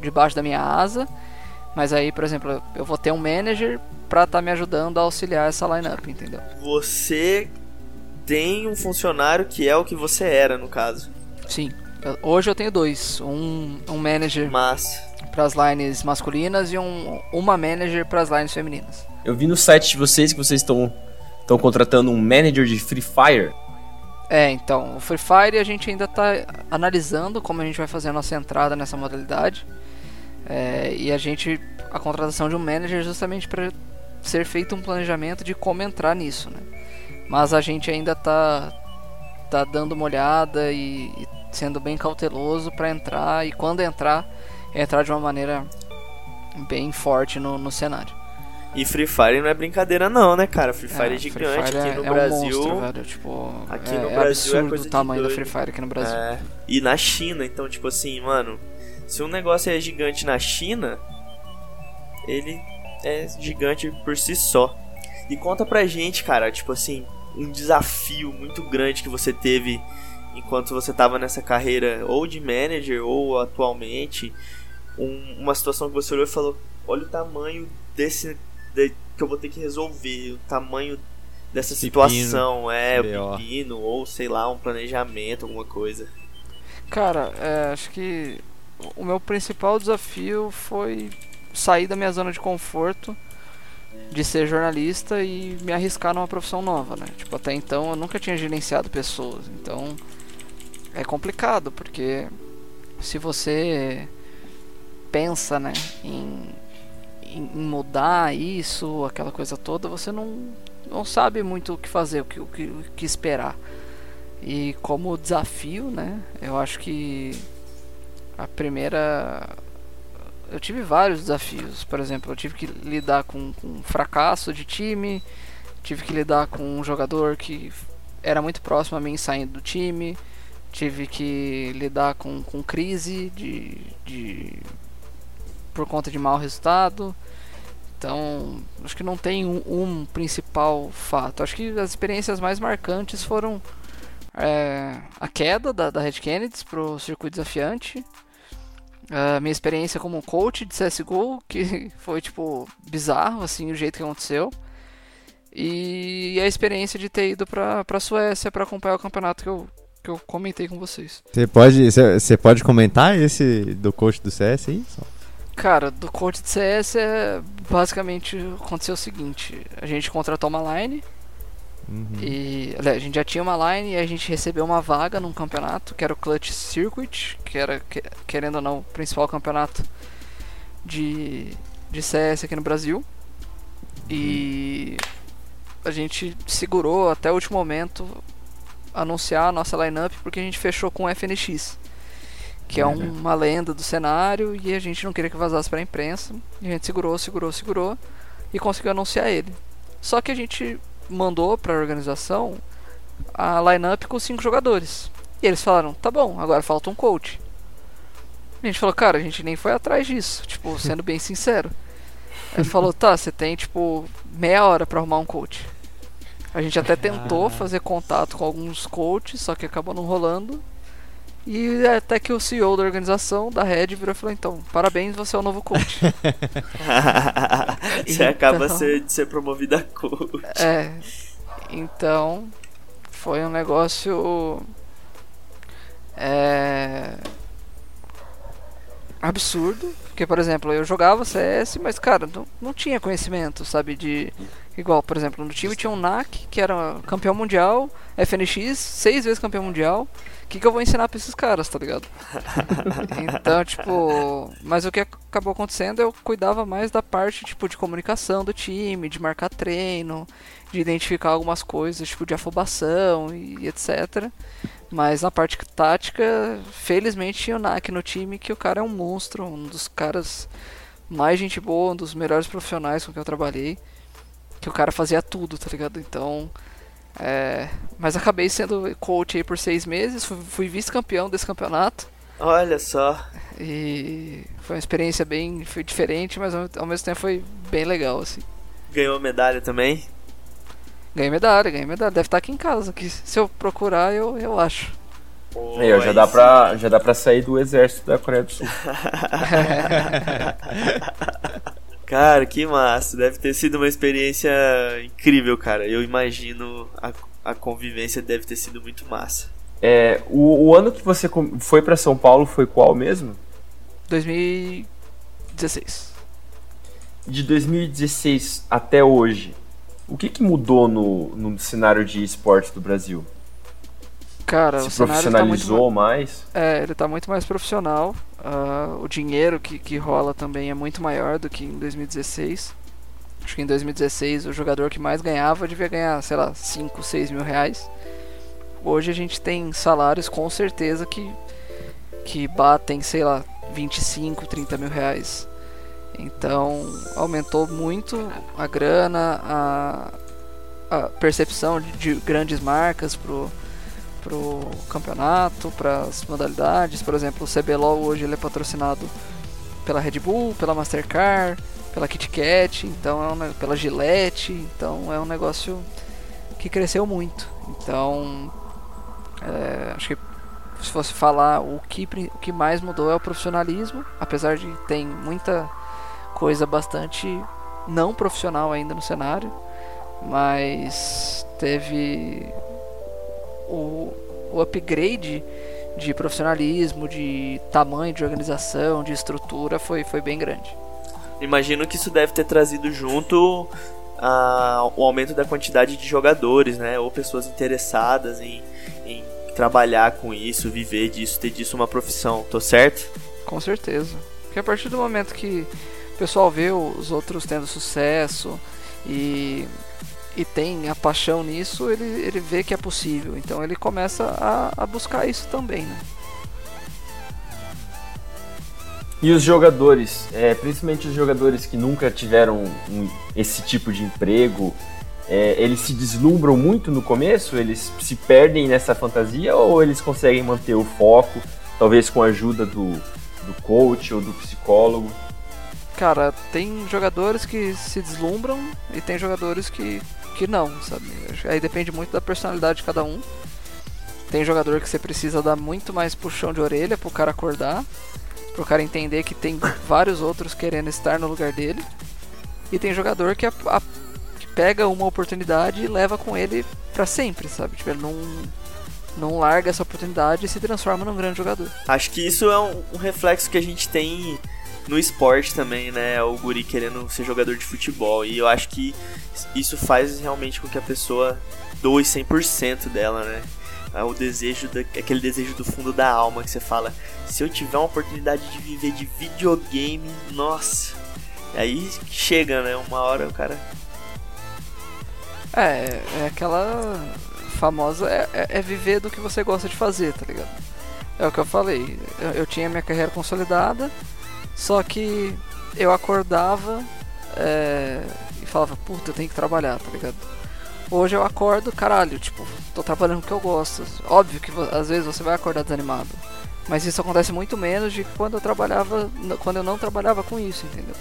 debaixo da minha asa. Mas aí, por exemplo, eu- vou ter um manager pra estar me ajudando a auxiliar essa lineup, entendeu? Você tem um funcionário que é o que você era, no caso. Sim. Eu- hoje eu tenho dois. Um, um manager Mas para as lines masculinas e um, uma manager para as lines femininas. Eu vi no site de vocês que vocês estão estão contratando um manager de Free Fire. É, então, o Free Fire a gente ainda está analisando como a gente vai fazer a nossa entrada nessa modalidade. É, e a gente, a contratação de um manager justamente para ser feito um planejamento de como entrar nisso, né? Mas a gente ainda tá, tá dando uma olhada e, e sendo bem cauteloso para entrar e quando entrar, entrar de uma maneira bem forte no, no cenário. E Free Fire não é brincadeira não, né, cara? Free Fire é, Free gigante Fire aqui é- no é um Brasil. monstro, velho, tipo, Aqui é, no é Brasil é absurdo coisa o tamanho do. Free Fire aqui no Brasil. É. E na China, então, tipo assim, mano, se um negócio é gigante na China, ele é gigante por si só. E conta pra gente, cara, tipo assim, um desafio muito grande que você teve enquanto você tava nessa carreira, ou de manager, ou atualmente. Um, uma situação que você olhou e falou: olha o tamanho desse. De, que eu vou ter que resolver, o tamanho dessa Pepino, situação, é, o pepino, ou sei lá, um planejamento, alguma coisa. Cara, é, acho que o meu principal desafio foi sair da minha zona de conforto de ser jornalista e me arriscar numa profissão nova, né? Tipo, até então eu nunca tinha gerenciado pessoas, então é complicado, porque se você pensa, né, em, em mudar isso, aquela coisa toda, você não, não sabe muito o que fazer, o que, o que, o que esperar. E como desafio, né, eu acho que a primeira. Eu tive vários desafios. Por exemplo, eu tive que lidar com, com fracasso de time, tive que lidar com um jogador que era muito próximo a mim saindo do time, tive que lidar com, com crise de, de por conta de mau resultado. Então, acho que não tem um, um principal fato. Acho que as experiências mais marcantes foram é, a queda da, da Red Kennedy pro circuito desafiante. A minha experiência como coach de CSGO, que [LAUGHS] foi tipo bizarro assim o jeito que aconteceu. E a experiência de ter ido pra, pra Suécia para acompanhar o campeonato que eu, que eu comentei com vocês. Você pode, você pode comentar esse do coach do CS aí? Cara, do coach de CS é basicamente aconteceu o seguinte: a gente contratou uma line Uhum. e a gente já tinha uma line e a gente recebeu uma vaga num campeonato que era o Clutch Circuit, que era que- querendo ou não o principal campeonato de, de CS aqui no Brasil. E a gente segurou até o último momento anunciar a nossa lineup porque a gente fechou com o FNX, que é um- uma lenda do cenário e a gente não queria que vazasse para a imprensa. E a gente segurou, segurou, segurou e conseguiu anunciar ele. Só que a gente mandou para a organização a lineup com cinco jogadores. E eles falaram: "Tá bom, agora falta um coach". A gente falou: "Cara, a gente nem foi atrás disso", tipo, sendo bem sincero. Ele falou: "Tá, você tem tipo meia hora para arrumar um coach". A gente até tentou Caraca. fazer contato com alguns coaches, só que acabou não rolando. E até que o CEO da organização, da Red, virou e falou: Então, parabéns, você é o novo coach. [LAUGHS] Você acaba Então- ser, de ser promovido a coach. é. Então, foi um negócio. É. Absurdo. Porque, por exemplo, eu jogava CS, mas, cara, não, não tinha conhecimento, sabe? De. Igual, por exemplo, no time tinha um NAC, que era campeão mundial, FNX, seis vezes campeão mundial. O que, que eu vou ensinar pra esses caras, tá ligado? [LAUGHS] então, tipo. Mas o que acabou acontecendo, eu cuidava mais da parte, tipo, de comunicação do time, de marcar treino, de identificar algumas coisas, tipo, de afobação e etc. Mas na parte tática, felizmente tinha o NAC no time, que o cara é um monstro, um dos caras mais gente boa, um dos melhores profissionais com que eu trabalhei. Que o cara fazia tudo, tá ligado? Então. É... Mas acabei sendo coach aí por seis meses, fui, fui vice-campeão desse campeonato. Olha só. E foi uma experiência bem foi diferente, mas ao ao mesmo tempo foi bem legal, assim. Ganhou medalha também? Ganhei medalha, ganhei medalha. Deve estar aqui em casa, que se eu procurar, eu, eu acho. Pô, já, dá sim. pra, já dá pra sair do exército da Coreia do Sul. [LAUGHS] [LAUGHS] Cara, que massa. Deve ter sido uma experiência incrível, cara. Eu imagino a, a convivência deve ter sido muito massa. É, o, o ano que você foi pra São Paulo foi qual mesmo? 2016. De 2016 até hoje, o que, que mudou no, no cenário de esportes do Brasil? Cara, Se o cenário tá profissionalizou mais? É, ele tá muito mais profissional. ah, o dinheiro que, que rola também é muito maior do que em 2016. Acho que em 2016 o jogador que mais ganhava devia ganhar, sei lá, 5, 6 mil reais. Hoje a gente tem salários com certeza que, que batem, sei lá, 25, 30 mil reais. Então aumentou muito a grana, a, a percepção de, de grandes marcas pro, pro campeonato, para as modalidades. Por exemplo, o CBLOL hoje ele é patrocinado pela Red Bull, pela Mastercard, pela Kit Kat, então é um, pela Gillette, então é um negócio que cresceu muito. Então, é, acho que se fosse falar o que, o que mais mudou é o profissionalismo, apesar de tem muita coisa bastante não profissional ainda no cenário, mas teve o, o upgrade de profissionalismo, de tamanho de organização, de estrutura foi, foi bem grande. Imagino que isso deve ter trazido junto a, o aumento da quantidade de jogadores, né? Ou pessoas interessadas em, em trabalhar com isso, viver disso, ter disso uma profissão. Tô certo? Com certeza. Porque a partir do momento que o pessoal vê os outros tendo sucesso e, e tem a paixão nisso, ele, ele vê que é possível. Então ele começa a, a buscar isso também, né? E os jogadores, é, principalmente os jogadores que nunca tiveram um, esse tipo de emprego, é, eles se deslumbram muito no começo? Eles se perdem nessa fantasia ou eles conseguem manter o foco, talvez com a ajuda do, do coach ou do psicólogo? Cara, tem jogadores que se deslumbram e tem jogadores que, que não, sabe? Aí depende muito da personalidade de cada um. Tem jogador que você precisa dar muito mais puxão de orelha pro cara acordar pro cara entender que tem [COUGHS] vários outros querendo estar no lugar dele. E tem jogador que, a, a, que pega uma oportunidade e leva com ele para sempre, sabe? Tipo, ele não, não larga essa oportunidade e se transforma num grande jogador. Acho que isso é um, um reflexo que a gente tem no esporte também, né? O guri querendo ser jogador de futebol. E eu acho que isso faz realmente com que a pessoa doe 100% dela, né? É o desejo, da, aquele desejo do fundo da alma que você fala, se eu tiver uma oportunidade de viver de videogame, nossa. Aí chega, né? Uma hora o cara. É, é aquela famosa. É, é, é viver do que você gosta de fazer, tá ligado? É o que eu falei. Eu, eu tinha minha carreira consolidada, só que eu acordava é, e falava, puta, eu tenho que trabalhar, tá ligado? Hoje eu acordo, caralho, tipo, tô trabalhando o que eu gosto. Óbvio que às vezes você vai acordar desanimado. Mas isso acontece muito menos de quando eu trabalhava, quando eu não trabalhava com isso, entendeu?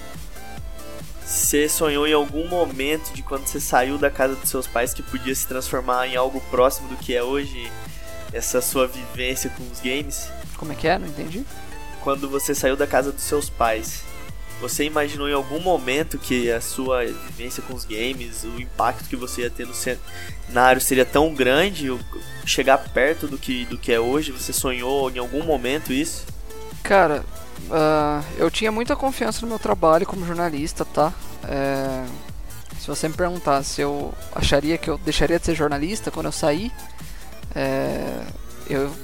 Você sonhou em algum momento de quando você saiu da casa dos seus pais que podia se transformar em algo próximo do que é hoje essa sua vivência com os games? Como é que é? Não entendi. Quando você saiu da casa dos seus pais, você imaginou em algum momento que a sua vivência com os games, o impacto que você ia ter no cenário seria tão grande, chegar perto do que, do que é hoje? Você sonhou em algum momento isso? Cara, uh, eu tinha muita confiança no meu trabalho como jornalista, tá? É, se você me perguntar se eu acharia que eu deixaria de ser jornalista quando eu sair, é, eu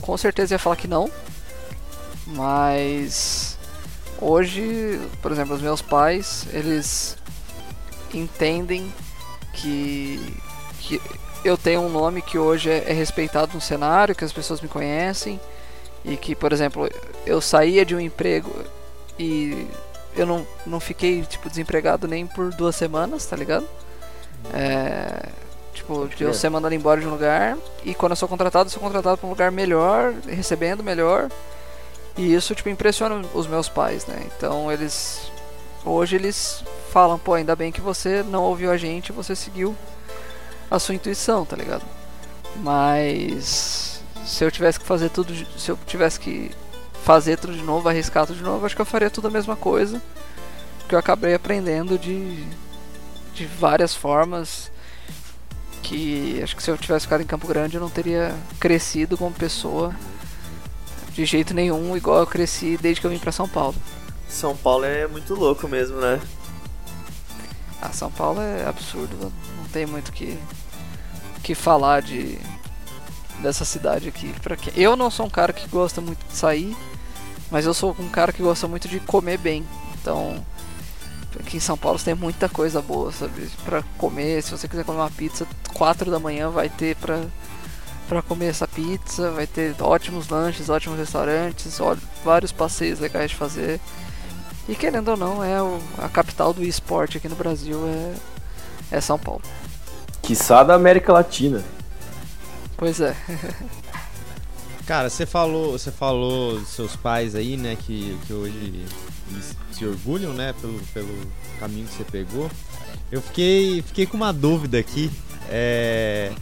com certeza ia falar que não. Mas Hoje, por exemplo, os meus pais, eles entendem que, que eu tenho um nome que hoje é, é respeitado no cenário, que as pessoas me conhecem e que, por exemplo, eu saía de um emprego e eu não, não fiquei tipo desempregado nem por duas semanas, tá ligado? É, tipo, eu ser mandado embora de um lugar e quando eu sou contratado, eu sou contratado para um lugar melhor, recebendo melhor e isso, tipo, impressiona os meus pais, né? Então eles. Hoje eles falam, pô, ainda bem que você não ouviu a gente você seguiu a sua intuição, tá ligado? Mas. Se eu tivesse que fazer tudo. Se eu tivesse que fazer tudo de novo, arriscar tudo de novo, acho que eu faria tudo a mesma coisa. Que eu acabei aprendendo de. de várias formas. Que acho que se eu tivesse ficado em Campo Grande eu não teria crescido como pessoa de jeito nenhum, igual eu cresci desde que eu vim pra São Paulo. São Paulo é muito louco mesmo, né? Ah, São Paulo é absurdo, não tem muito que que falar de dessa cidade aqui. Para que eu não sou um cara que gosta muito de sair, mas eu sou um cara que gosta muito de comer bem. Então, aqui em São Paulo tem muita coisa boa, sabe? Para comer, se você quiser comer uma pizza, 4 da manhã vai ter para para comer essa pizza, vai ter ótimos lanches, ótimos restaurantes, ó, vários passeios legais de fazer. E querendo ou não, é o, a capital do esporte aqui no Brasil é, é São Paulo. Quiçá da América Latina. Pois é. [LAUGHS] Cara, você falou, você falou dos seus pais aí, né, que, que hoje eles se orgulham, né, pelo, pelo caminho que você pegou. Eu fiquei, fiquei com uma dúvida aqui. É,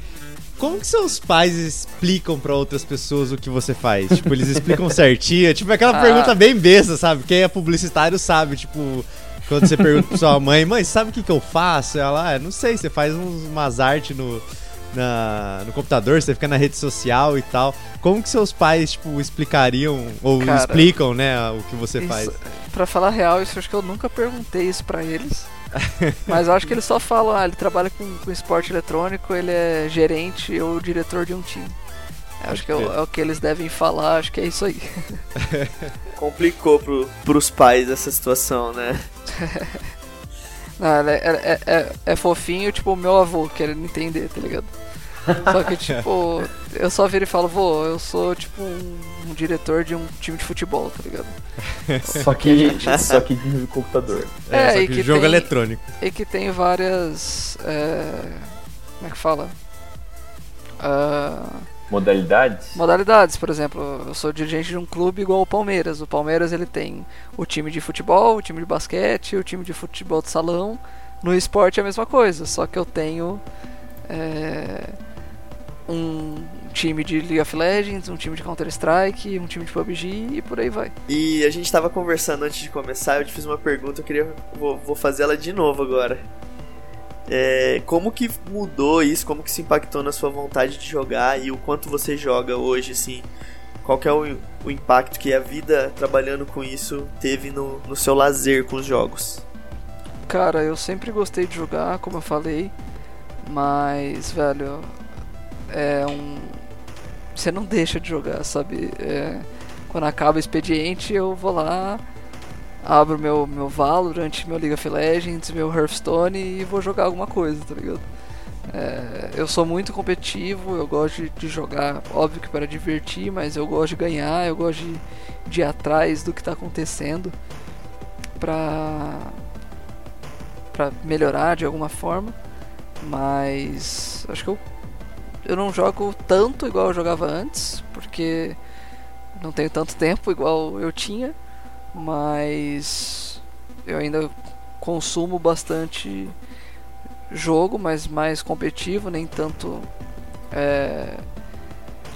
como que seus pais explicam pra outras pessoas o que você faz? Tipo, eles explicam [LAUGHS] certinho. Tipo, aquela Ah. pergunta bem besta, sabe? Quem é publicitário sabe, tipo, quando você pergunta pra sua mãe, mãe, sabe o que, que eu faço? Ela, ah, não sei, você faz uns, umas artes no, na- no computador, você fica na rede social e tal. Como que seus pais, tipo, explicariam ou Cara, explicam, né, o que você Isso- faz? Pra falar real, isso eu acho que eu nunca perguntei isso pra eles. [LAUGHS] Mas eu acho que eles só falam, ah, ele trabalha com, com esporte eletrônico, ele é gerente ou diretor de um time. Eu acho que é o, é o que eles devem falar, acho que é isso aí. [LAUGHS] Complicou pro, pros pais essa situação, né? [LAUGHS] Não, é, é, é, é- é fofinho, tipo, o meu avô querendo entender, tá ligado? Só que, tipo, eu só viro e falo, vô, eu sou, tipo, um, um diretor de um time de futebol, tá ligado? [LAUGHS] Só que, só que de computador. É, só e que, que jogo tem- eletrônico. E que tem várias. é, como é que fala? Ah, Modalidades? modalidades, por exemplo, eu sou dirigente de um clube igual o Palmeiras. O Palmeiras ele tem o time de futebol, o time de basquete, o time de futebol de salão. No esporte é a mesma coisa, só que eu tenho é, um time de League of Legends, um time de Counter Strike, um time de PUBG e por aí vai. E a gente tava conversando antes de começar, eu te fiz uma pergunta, eu queria. Vou, vou fazer ela de novo agora. É, como que mudou isso? Como que se impactou na sua vontade de jogar e o quanto você joga hoje, assim? Qual que é o, o impacto que a vida trabalhando com isso teve no, no seu lazer com os jogos? Cara, eu sempre gostei de jogar, como eu falei, mas, velho, é um. Você não deixa de jogar, sabe? É, Quando acaba o expediente, eu vou lá, abro meu, meu Valorant, meu League of Legends, meu Hearthstone e vou jogar alguma coisa, tá ligado? É, eu sou muito competitivo, eu gosto de, jogar, óbvio que para divertir, mas eu gosto de ganhar, eu gosto de, de ir atrás do que tá acontecendo pra, pra melhorar de alguma forma. Mas acho que eu, eu não jogo tanto igual eu jogava antes, porque não tenho tanto tempo igual eu tinha, mas eu ainda consumo bastante jogo, mas mais competitivo, nem tanto é,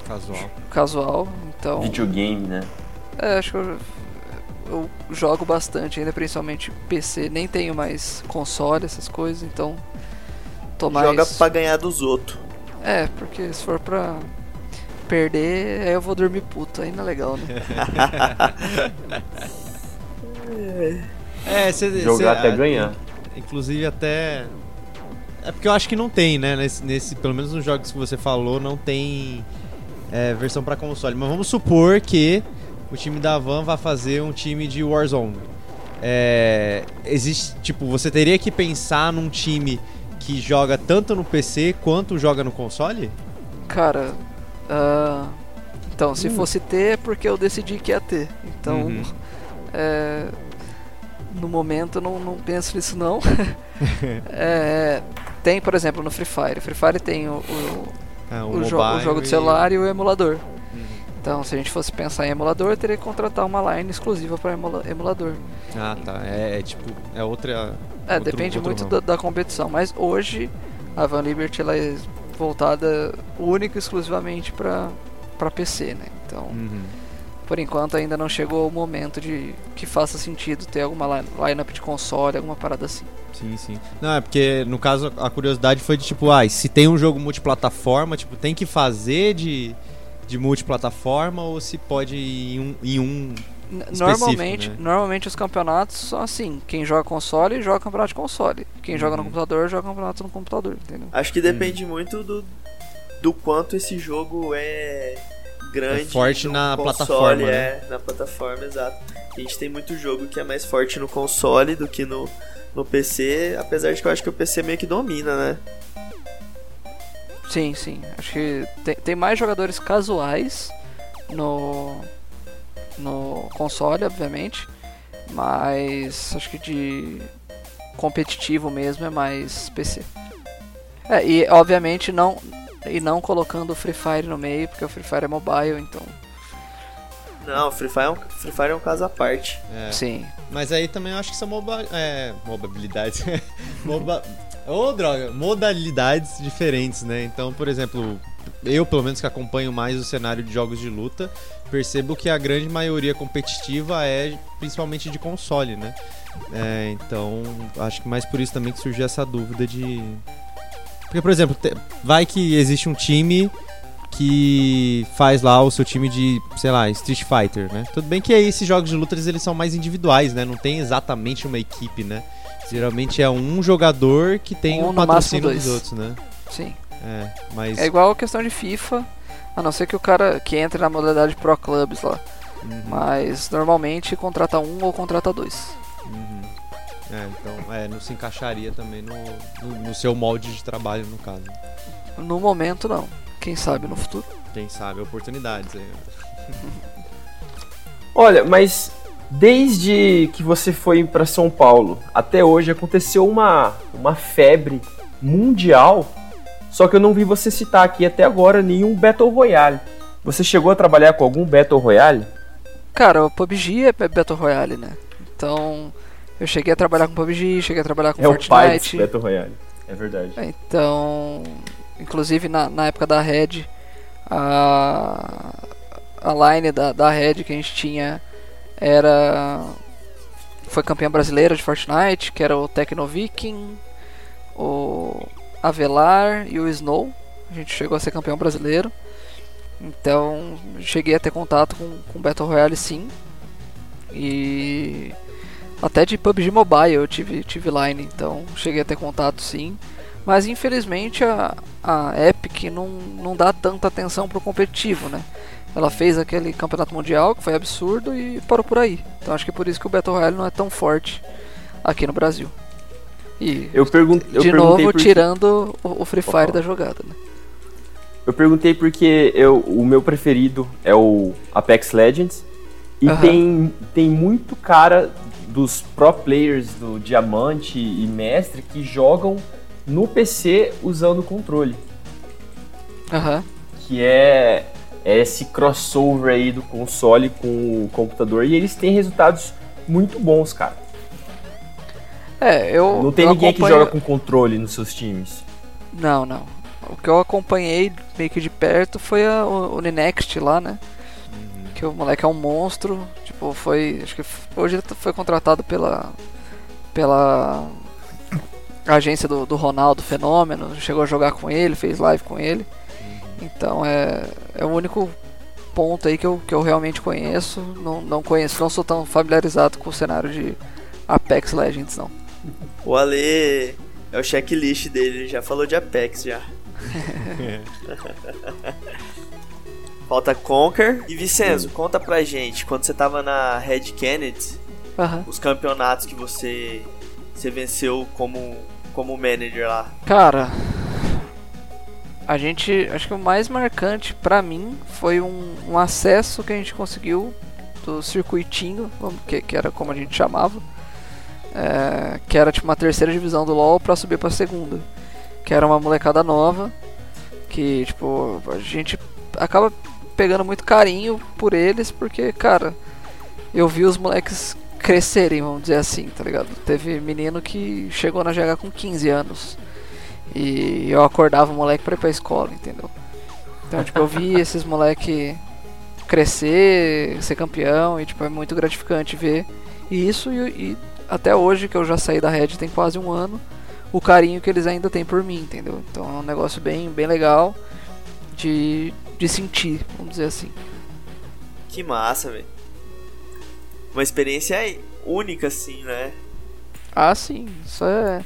Casual. casual. Então, Videogame, né? é, acho que eu, eu jogo bastante, ainda principalmente PC. Nem tenho mais console, essas coisas, então tô mais. Joga pra ganhar dos outros. É, porque se for pra perder, aí eu vou dormir puto, aí não é legal, né? [LAUGHS] É, você Jogar até ganhar. Inclusive até. É porque eu acho que não tem, né? Nesse, nesse- pelo menos nos jogos que você falou, não tem é, versão pra console. Mas vamos supor que o time da Van vai fazer um time de Warzone. É, existe, tipo, você teria que pensar num time que joga tanto no PC quanto joga no console? Cara, ah, então, se fosse ter é porque eu decidi que ia ter. Então, Uhum. é, no momento não, não penso nisso não. [LAUGHS] É, tem, por exemplo, no Free Fire. Free Fire tem o, o, Ah, o, jo- o jogo de e- celular e o emulador. Então, se a gente fosse pensar em emulador, eu teria que contratar uma line exclusiva para emulador. Ah, tá. É, é tipo, é outra. É, outro- depende outro muito da, da competição. Mas hoje a Van Liberty ela é voltada única e exclusivamente para PC, né? Então, Uhum. por enquanto ainda não chegou o momento de que faça sentido ter alguma line- lineup de console, alguma parada assim. Sim, sim. Não, é porque no caso a curiosidade foi de tipo, ah, se tem um jogo multiplataforma, tipo, tem que fazer de, de multiplataforma ou se pode ir em um. Em um Normalmente, né? normalmente os campeonatos são assim: quem joga console joga campeonato de console, quem joga no Uhum. computador joga campeonato no computador, entendeu? Acho que depende muito do, do quanto esse jogo é grande. É forte na console, plataforma, né? É, na plataforma, exato. A gente tem muito jogo que é mais forte no console do que no, no PC, apesar de que eu acho que o PC meio que domina, né? Sim, sim. Acho que tem, tem mais jogadores casuais no, no console, obviamente. Mas acho que de competitivo mesmo é mais PC. É, e obviamente não. E não colocando o Free Fire no meio, porque o Free Fire é mobile, então. Não, Free Fire é um, Free Fire é um caso à parte. É. Sim. Mas aí também eu acho que são moba é, mobabilidades. [LAUGHS] Moba... Ô, droga, modalidades diferentes, né? Então, por exemplo, eu, pelo menos que acompanho mais o cenário de jogos de luta, percebo que a grande maioria competitiva é principalmente de console, né? É, então, acho que mais por isso também que surgiu essa dúvida de. Porque, por exemplo, vai que existe um time que faz lá o seu time de, sei lá, Street Fighter, né? Tudo bem que aí esses jogos de luta eles são mais individuais, né? Não tem exatamente uma equipe, né? Geralmente é um jogador que tem Um, máximo patrocínio dos outros, né? Sim. É, mas É igual a questão de FIFA, a não ser que o cara que entre na modalidade Pro Clubs lá. Uhum, Mas normalmente contrata um ou contrata dois. uhum. É, então, é, não se encaixaria também no, no, no seu molde de trabalho, no caso. No momento não. Quem sabe no futuro. Quem sabe, oportunidades aí. [LAUGHS] Olha, mas desde que você foi para São Paulo até hoje aconteceu uma, uma febre mundial, só que eu não vi você citar aqui até agora nenhum Battle Royale. Você chegou a trabalhar com algum Battle Royale? Cara, o PUBG é Battle Royale, né? Então, eu cheguei a trabalhar com PUBG, cheguei a trabalhar com é o pai desse Fortnite. Battle Royale. É verdade. Então, inclusive na, na época da Red, a, a line da, da Red que a gente tinha era. Foi campeã brasileira de Fortnite, que era o Tecno Viking, o Avelar e o Snow. A gente chegou a ser campeão brasileiro. Então, cheguei a ter contato com, com Battle Royale sim. E até de PUBG Mobile eu tive, tive line, então cheguei a ter contato sim. Mas infelizmente a, a Epic não, não dá tanta atenção pro competitivo, né? Ela fez aquele campeonato mundial que foi absurdo e parou por aí. Então acho que é por isso que o Battle Royale não é tão forte aqui no Brasil. E Eu, pergun eu de novo porque- tirando o, o Free Fire da jogada, né? Eu perguntei porque eu, o meu preferido é o Apex Legends. E Aham. tem, tem muito cara dos pro players do Diamante e Mestre que jogam no PC usando o controle. Aham. Que é, é esse crossover aí do console com o computador. E eles têm resultados muito bons, cara. É, eu. Não tem eu ninguém que acompanho- joga com controle nos seus times. Não, não. O que eu acompanhei meio que de perto foi a, o, o Ninext lá, né? Que o moleque é um monstro. Tipo, foi. Acho que hoje ele foi contratado pela. pela agência do, do Ronaldo Fenômeno. Chegou a jogar com ele, fez live com ele. Então é, é o único ponto aí que eu, que eu realmente conheço. Não, não conheço, não sou tão familiarizado com o cenário de Apex Legends, não. O Ale é o checklist dele, ele já falou de Apex já. [LAUGHS] Falta Conquer. E Vicenzo, conta pra gente, quando você tava na Red Kennedy, os campeonatos que você, você venceu como, como manager lá. Cara, a gente, acho que o mais marcante pra mim foi um, um acesso que a gente conseguiu do circuitinho, vamos- que, que era como a gente chamava, é, que era tipo uma terceira divisão do LoL pra subir pra segunda, que era uma molecada nova, que tipo a gente acaba pegando muito carinho por eles, porque cara, eu vi os moleques crescerem, vamos dizer assim, tá ligado? Teve menino que chegou na GH com 15 anos. E eu acordava o moleque pra ir pra escola, entendeu? Então, tipo, eu vi [LAUGHS] esses moleque crescer, ser campeão, e tipo, é muito gratificante ver isso e, e até hoje que eu já saí da Red tem quase um ano, o carinho que eles ainda têm por mim, entendeu? Então é um negócio bem, bem legal de, de sentir, vamos dizer assim. Que massa, velho. Uma experiência única, assim, né? Ah, sim, isso é.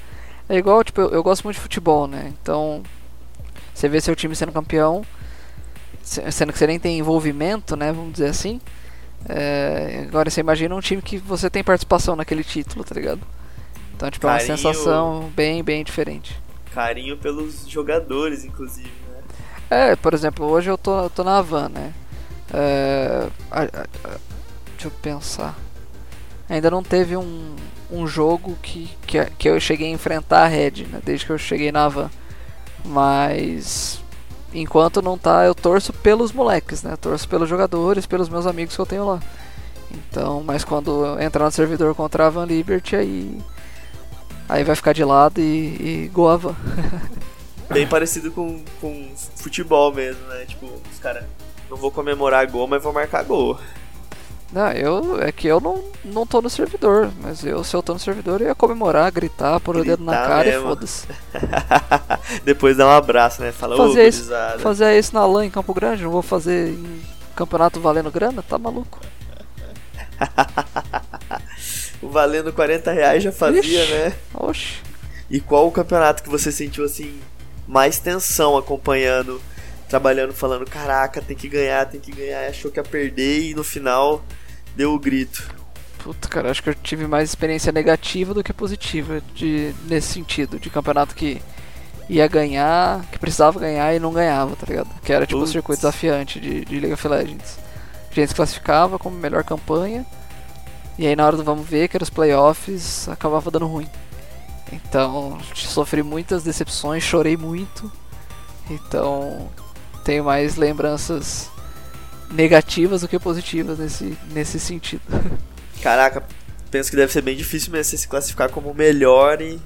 É igual, tipo, eu, eu gosto muito de futebol, né? Então, você vê seu time sendo campeão, se- sendo que você nem tem envolvimento, né? Vamos dizer assim. É, agora você imagina um time que você tem participação naquele título, tá ligado? Então, tipo, é uma Carinho. sensação bem, bem diferente. Carinho pelos jogadores, inclusive, né? É, por exemplo, hoje eu tô, eu tô na Havan, né? É, a- a- a- deixa eu pensar. Ainda não teve um, um jogo que, que, que eu cheguei a enfrentar a Red, né? Desde que eu cheguei na Havan. Mas enquanto não tá, eu torço pelos moleques, né? Torço pelos jogadores, pelos meus amigos que eu tenho lá. Então, mas quando entrar no servidor contra a Van Liberty, aí. Aí vai ficar de lado e, e goava. [LAUGHS] Bem parecido com, com futebol mesmo, né? Tipo, os caras não vou comemorar gol, mas vou marcar gol. Não, eu. É que eu não, não tô no servidor. Mas eu, se eu tô no servidor, eu ia comemorar, gritar, pôr o dedo na cara mesmo. e foda-se. [LAUGHS] Depois dá um abraço, né? Fala, fazer isso, fazer isso na LAN em Campo Grande, não vou fazer em campeonato valendo grana? Tá maluco? [LAUGHS] o valendo 40 reais já fazia, Ixi, né? Oxi. E qual o campeonato que você sentiu assim mais tensão acompanhando, trabalhando, falando, caraca, tem que ganhar, tem que ganhar, achou que ia perder e no final deu o grito. Puta, cara, acho que eu tive mais experiência negativa do que positiva de, nesse sentido, de campeonato que ia ganhar, que precisava ganhar e não ganhava, tá ligado? Que era tipo um circuito desafiante de, de League of Legends. A gente se classificava como melhor campanha, e aí na hora do vamos ver, que era os playoffs, acabava dando ruim. Então, sofri muitas decepções, chorei muito. Então, tenho mais lembranças negativas do que positivas nesse, nesse sentido. [LAUGHS] Caraca, penso que deve ser bem difícil mesmo você se classificar como melhor e,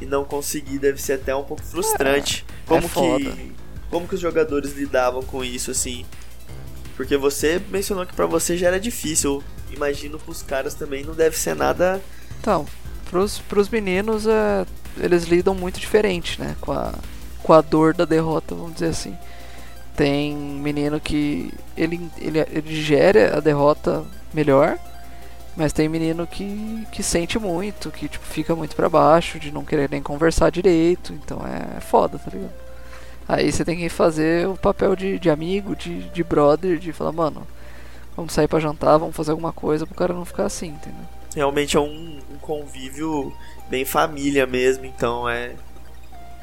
e não conseguir, deve ser até um pouco frustrante. É, como é que como que os jogadores lidavam com isso assim? Porque você mencionou que para você já era difícil. Imagino pros caras também não deve ser nada. Então, pros, pros meninos, é, eles lidam muito diferente, né? Com a, com a dor da derrota, vamos dizer assim. Tem menino que ele, ele, ele gera a derrota melhor, mas tem menino que, que sente muito, que tipo, fica muito para baixo, de não querer nem conversar direito, então é foda, tá ligado? Aí você tem que fazer o papel de, de amigo, de, de brother, de falar, mano, vamos sair para jantar, vamos fazer alguma coisa pro cara não ficar assim, entendeu? Realmente é um, um convívio bem família mesmo, então é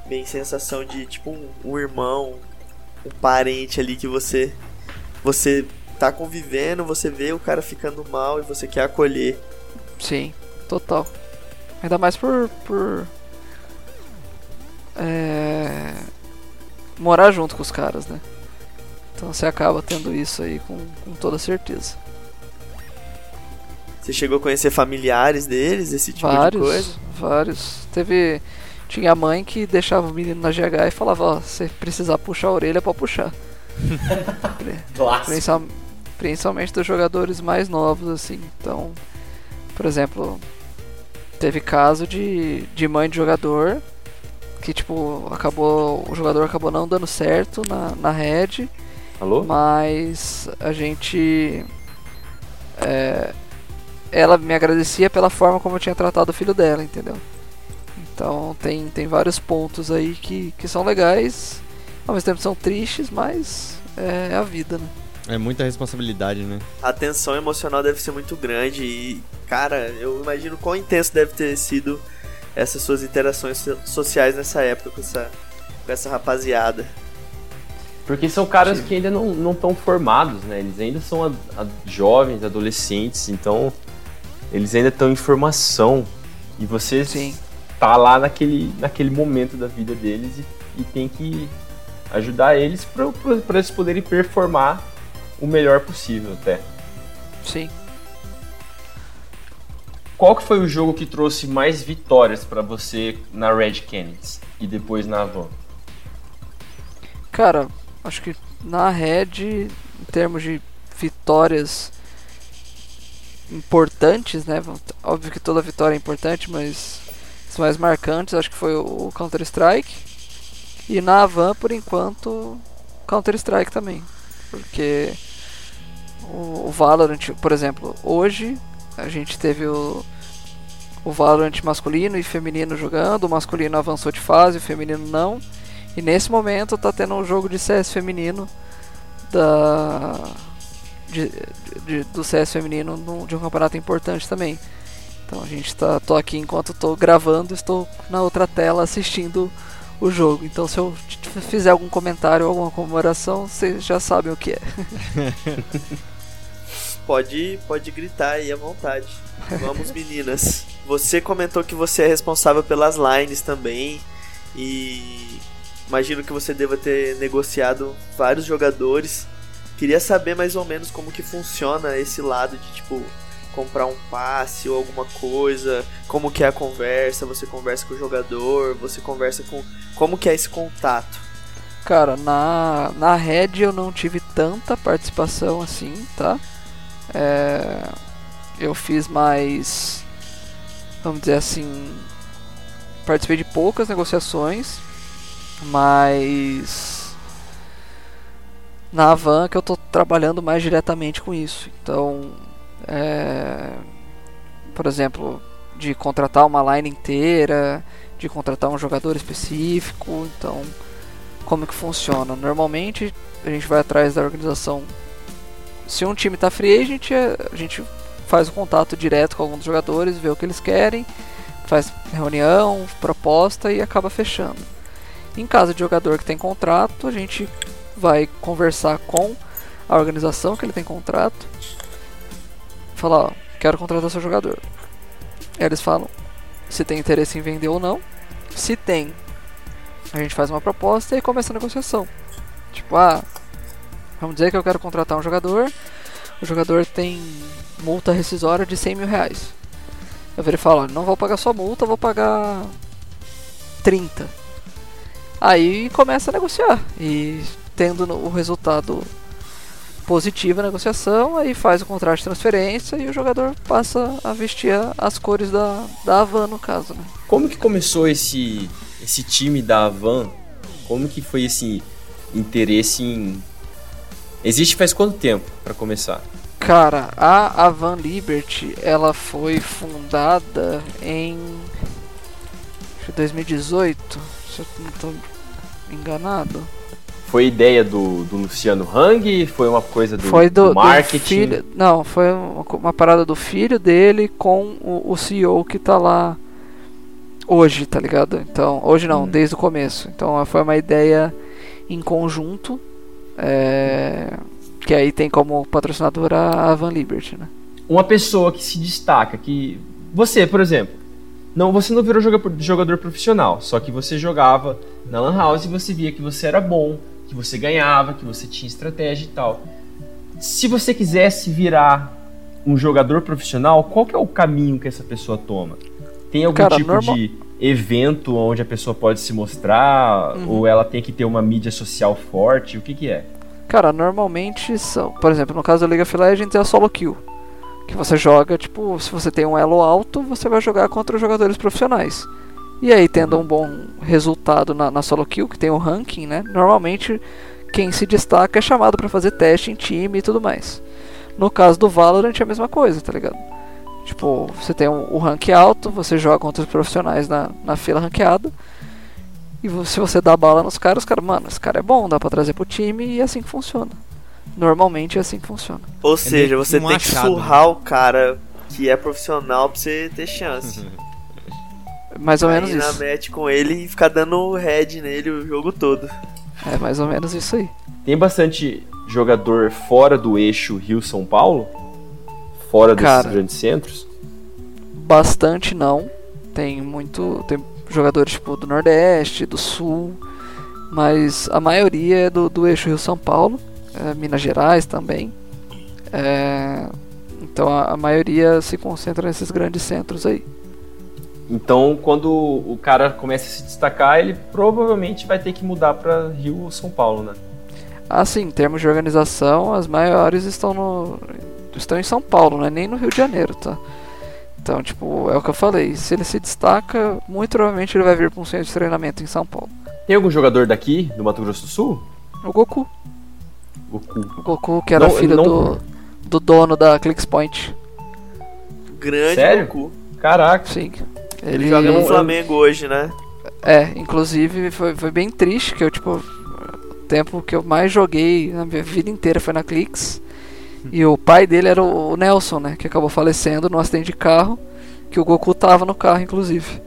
bem sensação de tipo um, um irmão, um parente ali que você você tá convivendo, você vê o cara ficando mal e você quer acolher. Sim, total. Ainda mais por por é, morar junto com os caras, né? Então você acaba tendo isso aí com, com toda certeza. Você chegou a conhecer familiares deles, esse tipo vários, de coisa? Vários. Teve tinha a mãe que deixava o menino na GH e falava, ó, se precisar puxar a orelha, pode puxar. [LAUGHS] Principalmente dos jogadores mais novos, assim. Então, por exemplo, teve caso de, de mãe de jogador que, tipo, acabou. O jogador acabou não dando certo na, na red. Alô? Mas a gente. É, ela me agradecia pela forma como eu tinha tratado o filho dela, entendeu? Então tem, tem vários pontos aí que, que são legais, ao mesmo tempo são tristes, mas é a vida, né? É muita responsabilidade, né? A tensão emocional deve ser muito grande e, cara, eu imagino quão intenso deve ter sido essas suas interações sociais nessa época com essa, com essa rapaziada. Porque são caras Sim. que ainda não estão formados, né? Eles ainda são a, a jovens, adolescentes, então eles ainda estão em formação. E você Sim tá lá naquele, naquele momento da vida deles e, e tem que ajudar eles para eles poderem performar o melhor possível até. Sim. Qual que foi o jogo que trouxe mais vitórias para você na Red Canids e depois na Avan? Cara, acho que na Red, em termos de vitórias importantes, né? Óbvio que toda vitória é importante, mas os mais marcantes acho que foi o Counter-Strike. E na Avan, por enquanto, Counter-Strike também. Porque o, Valorant, por exemplo, hoje a gente teve o, o Valorant masculino e feminino jogando. O masculino avançou de fase, o feminino não. E nesse momento tá tendo um jogo de CS feminino da de, de, do CS feminino no, de um campeonato importante também. Então a gente tá tô aqui enquanto estou gravando, estou na outra tela assistindo o jogo. Então se eu fizer algum comentário, alguma comemoração, vocês já sabem o que é. [LAUGHS] pode, pode gritar aí à vontade. Vamos [LAUGHS] meninas. Você comentou que você é responsável pelas lines também e Imagino que você deva ter negociado vários jogadores. Queria saber mais ou menos como que funciona esse lado de tipo comprar um passe ou alguma coisa, como que é a conversa, você conversa com o jogador, você conversa com como que é esse contato. Cara, na, na Red eu não tive tanta participação assim, tá? É, eu fiz mais, vamos dizer assim, participei de poucas negociações, mas na Avan que eu tô trabalhando mais diretamente com isso. Então, é, por exemplo, de contratar uma line inteira, de contratar um jogador específico. Então, como que funciona? Normalmente a gente vai atrás da organização. Se um time está free agent, a gente faz o contato direto com alguns jogadores, vê o que eles querem, faz reunião, proposta e acaba fechando. Em caso de jogador que tem contrato, a gente vai conversar com a organização que ele tem contrato falar, ó, quero contratar seu jogador. Aí eles falam se tem interesse em vender ou não. Se tem, a gente faz uma proposta e começa a negociação. Tipo, ah, vamos dizer que eu quero contratar um jogador. O jogador tem multa rescisória de 100 mil reais. Eu viro e falo, não vou pagar sua multa, vou pagar 30. Aí começa a negociar. E tendo o resultado positiva a negociação, aí faz o contrato de transferência e o jogador passa a vestir as cores da, da Havan, no caso. Né? Como que começou esse, esse time da Havan? Como que foi esse interesse em... Existe faz quanto tempo, para começar? Cara, a Avan Liberty, ela foi fundada em 2018, se eu não estou enganado. Foi ideia do, do Luciano Hang? Foi uma coisa do, foi do, do marketing? Do filho, não, foi uma, uma, parada do filho dele com o, o, CEO que tá lá hoje, tá ligado? Então, hoje não, hum. desde o começo. Então foi uma ideia em conjunto. É, que aí tem como patrocinadora a Van Liberty, né? Uma pessoa que se destaca, que. Você, por exemplo. Não, você não virou jogador profissional, só que você jogava na Lan House e você via que você era bom, que você ganhava, que você tinha estratégia e tal. Se você quisesse virar um jogador profissional, qual que é o caminho que essa pessoa toma? Tem algum Cara, tipo normal... de evento onde a pessoa pode se mostrar uhum. ou ela tem que ter uma mídia social forte? O que que é? Cara, normalmente são, por exemplo, no caso da League of Legends é a solo kill. Que você joga, tipo, se você tem um elo alto, você vai jogar contra os jogadores profissionais. E aí, tendo um bom resultado na, na solo kill, que tem o ranking, né? Normalmente quem se destaca é chamado para fazer teste em time e tudo mais. No caso do Valorant é a mesma coisa, tá ligado? Tipo, você tem o um, um rank alto, você joga contra os profissionais na, na fila ranqueada. E se você dá bala nos caras, os caras, mano, esse cara é bom, dá pra trazer pro time e é assim que funciona. Normalmente é assim que funciona. Ou é seja, você um tem achado, que surrar né? o cara que é profissional pra você ter chance. [LAUGHS] Mais ou menos isso. na match com ele e ficar dando head nele o jogo todo. É mais ou menos isso aí. Tem bastante jogador fora do eixo Rio-São Paulo? Fora desses Cara, grandes centros? Bastante não. Tem muito. Tem jogadores tipo do Nordeste, do Sul. Mas a maioria é do, do eixo Rio-São Paulo. É, Minas Gerais também. É, então a, a maioria se concentra nesses grandes centros aí. Então, quando o cara começa a se destacar, ele provavelmente vai ter que mudar para Rio ou São Paulo, né? Ah, sim, em termos de organização, as maiores estão no estão em São Paulo, não é nem no Rio de Janeiro, tá? Então, tipo, é o que eu falei, se ele se destaca, muito provavelmente ele vai vir para um centro de treinamento em São Paulo. Tem algum jogador daqui, do Mato Grosso do Sul? O Goku. Goku. O Goku, que era não, filho não... do, do dono da ClickSpoint. Grande Sério? Goku. Caraca. Sim. Ele, joga no Flamengo hoje, né? É, inclusive foi, foi bem triste que eu, tipo, o tempo que eu mais joguei na minha vida inteira foi na Clicks. E o pai dele era o Nelson, né? Que acabou falecendo num acidente de carro. Que o Goku tava no carro, inclusive.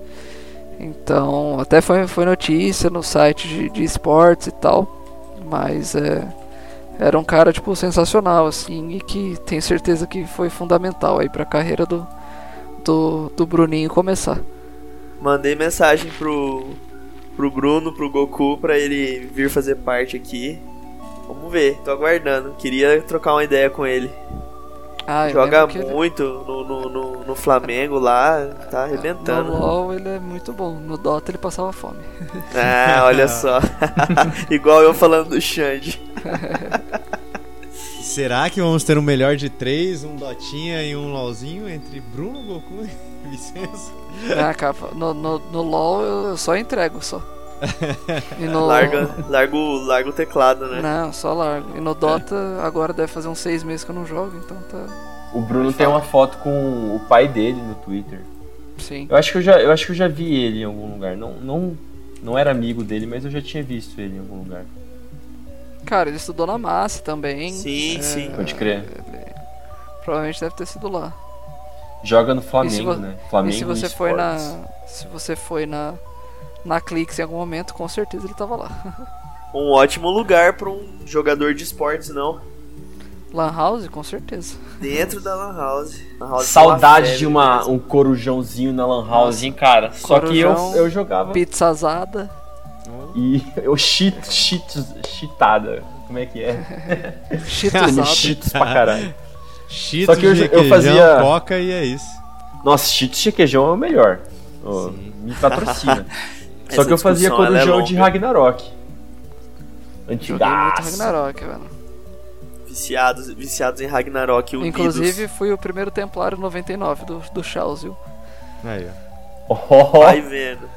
Então, até foi, foi notícia no site de, de esportes e tal. Mas é, era um cara, tipo, sensacional, assim. E que tenho certeza que foi fundamental aí pra carreira do, do, do Bruninho começar. Mandei mensagem pro, pro Bruno, pro Goku, pra ele vir fazer parte aqui. Vamos ver, tô aguardando. Queria trocar uma ideia com ele. Ah, Joga ele- muito no, no, no, no Flamengo lá, tá arrebentando. No LoL ele é muito bom, no Dota ele passava fome. Ah, olha [LAUGHS] só. [LAUGHS] Igual eu falando do Xande. [LAUGHS] Será que vamos ter um melhor de três, um Dotinha e um LOLzinho entre Bruno, Goku e [LAUGHS] Licença? Ah, cara, no, no, no LoL eu só entrego só. [LAUGHS] E no... Larga, larga, o, larga o teclado, né? Não, só largo. E no Dota agora deve fazer uns seis meses que eu não jogo, então tá. O Bruno tem uma foto com o pai dele no Twitter. Sim. Eu acho que eu já, eu acho que eu já vi ele em algum lugar. Não, não, não era amigo dele, mas eu já tinha visto ele em algum lugar. Cara, ele estudou na Massa também. Sim, É, sim. Pode crer. Provavelmente deve ter sido lá. Joga no E Flamengo, vo- né? Flamengo e se você foi na. Se você foi na. Na Clix em algum momento, com certeza ele tava lá. [LAUGHS] Um ótimo lugar pra um jogador de esportes, não. Lan House, com certeza. Dentro da Lan House. Lan House Saudade de uma, um corujãozinho na Lan House, hein, cara. Só que eu, Corujão, eu jogava Pizza azada. E [LAUGHS] eu cheat, cheat, cheatada. Como é que é? Cheetos azado. cheats pra caralho. Cheetos, Só que eu- eu fazia- coca e é isso. Nossa, cheats de requeijão é o melhor. Sim. me patrocina. [LAUGHS] Só que eu fazia ela é corujão de. Ragnarok. Antigaço. Ragnarok, velho. Viciados, viciados em Ragnarok unidos. Inclusive, fui o primeiro Templário 99 do, do Chaos, viu? Aí, ó. Oh, Vai vendo.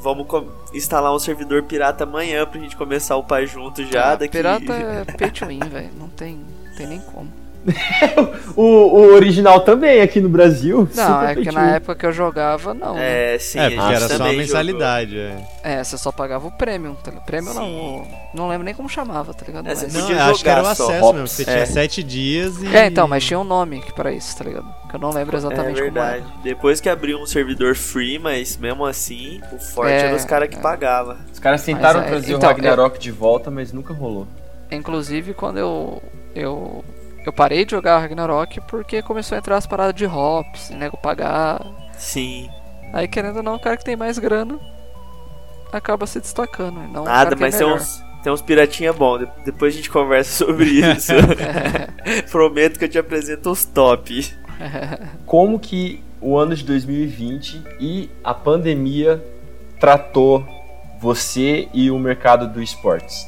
Vamos instalar um servidor pirata amanhã pra gente começar a upar junto já. Ah, daqui... Pirata é [LAUGHS] pay to win, velho. Não tem, não tem nem como. [LAUGHS] o, o original também aqui no Brasil. Não, é que na época que eu jogava, não. né? É, sim. é, porque era só a mensalidade. É. É, você só pagava o Premium, tá ligado? Premium não, Sim. o- não lembro nem como chamava, tá ligado? É, Mas- Não, podia eu acho que era o acesso Hops. mesmo. Você É. tinha sete dias e. É, então, mas tinha um nome pra isso, tá ligado? Que eu não lembro É exatamente como verdade. era. Depois que abriu um servidor free, mas mesmo assim, o forte É, era os caras que é. pagavam. Os caras tentaram Mas, é, trazer então, o Ragnarok de volta, mas nunca rolou. Inclusive, quando eu, eu. Eu parei de jogar Ragnarok porque começou a entrar as paradas de hops, nego pagar. Sim. Aí, querendo ou não, o cara que tem mais grana acaba se destacando. e Não o Nada, é mas tem uns, tem uns piratinha bom. De- depois a gente conversa sobre [LAUGHS] isso. [LAUGHS] Prometo que eu te apresento os top. [LAUGHS] Como que o ano de 2020 e a pandemia tratou você e o mercado do esportes?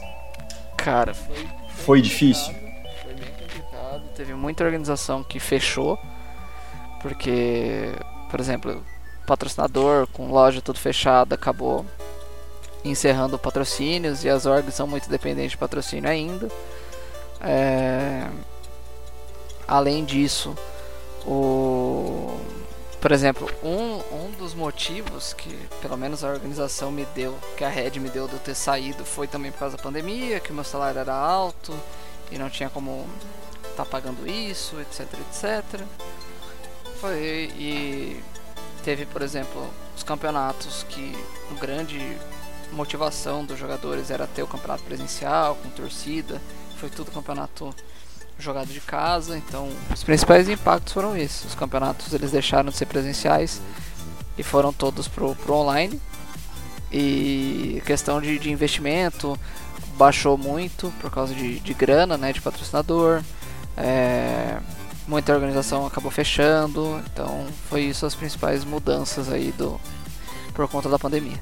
Cara, foi Foi difícil? Teve muita organização que fechou. Porque, por exemplo, patrocinador com loja tudo fechada acabou encerrando patrocínios e as orgs são muito dependentes de patrocínio ainda. É, Além disso, o... por exemplo, um, um dos motivos que pelo menos a organização me deu, que a Red me deu de eu ter saído, foi também por causa da pandemia, que meu salário era alto e não tinha como tá pagando isso, etc, etc. Foi e teve, por exemplo, os campeonatos que a grande motivação dos jogadores era ter o campeonato presencial com torcida, foi tudo campeonato jogado de casa, então os principais impactos foram esses. Os campeonatos eles deixaram de ser presenciais e foram todos pro, pro online. E questão de, de investimento baixou muito por causa de, de grana, né, de patrocinador. É, muita organização acabou fechando, então foi isso as principais mudanças aí do por conta da pandemia.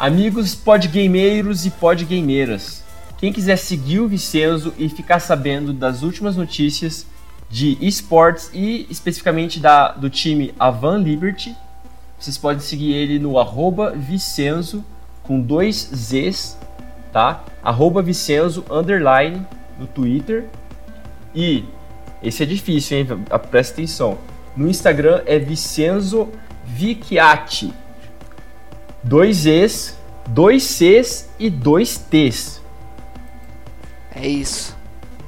Amigos podgameiros e podgameiras, quem quiser seguir o Vicenzo e ficar sabendo das últimas notícias de esportes e especificamente da, do time Avan Liberty, vocês podem seguir ele no arroba Vicenzo com dois Zs, tá? Arroba Vicenzo underline no Twitter. E esse é difícil, hein? Presta atenção. No Instagram é Vicenzo Vicchiati. Dois E's, dois C's e dois T's. É isso.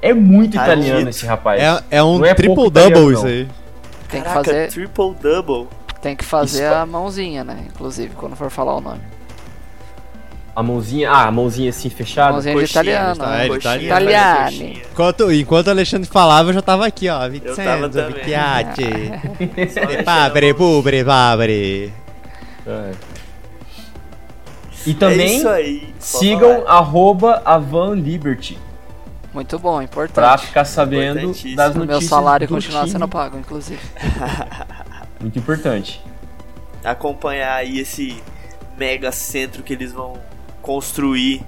É muito Tá italiano dito. esse rapaz. É, é um é triple-double italiano, isso aí. Tem que Caraca, fazer, triple double. tem que fazer Isso. a mãozinha, né? Inclusive, quando for falar o nome. A mãozinha, ah, a mãozinha assim fechada. Mãozinha de Coxinha, italiano. tá, né? ele Coxinha, tá- faz a Italiano. Enquanto, enquanto o Alexandre falava, eu já tava aqui, ó. Vincenzo. Vicchiati. Pubre, pabre. É. E também É aí. Sigam falar. arroba Avan Liberty Muito bom, pra importante. ficar sabendo das O notícias meu salário continuar sendo pago, inclusive. [LAUGHS] Muito importante. acompanhar aí esse mega centro que eles vão construir,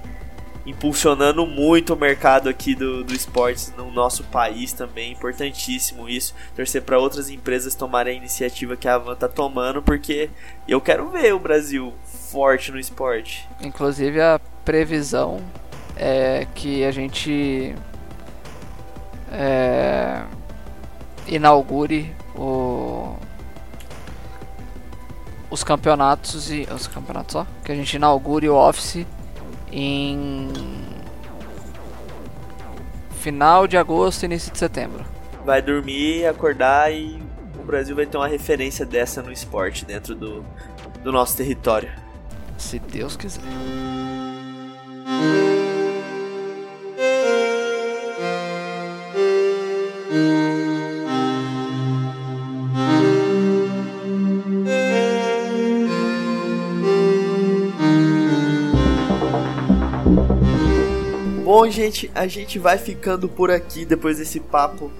impulsionando muito o mercado aqui do, do esportes no nosso país também. Importantíssimo isso. Torcer para outras empresas tomarem a iniciativa que a Avan tá tomando, porque eu quero ver o Brasil forte no esporte. Inclusive a previsão é que a gente é, inaugure o- os campeonatos e os campeonatos ó, que a gente inaugure o Office em final de agosto e início de setembro. Vai dormir, acordar e o Brasil vai ter uma referência dessa no esporte dentro do, do nosso território. Se Deus quiser. Bom, gente, a gente vai ficando por aqui depois desse papo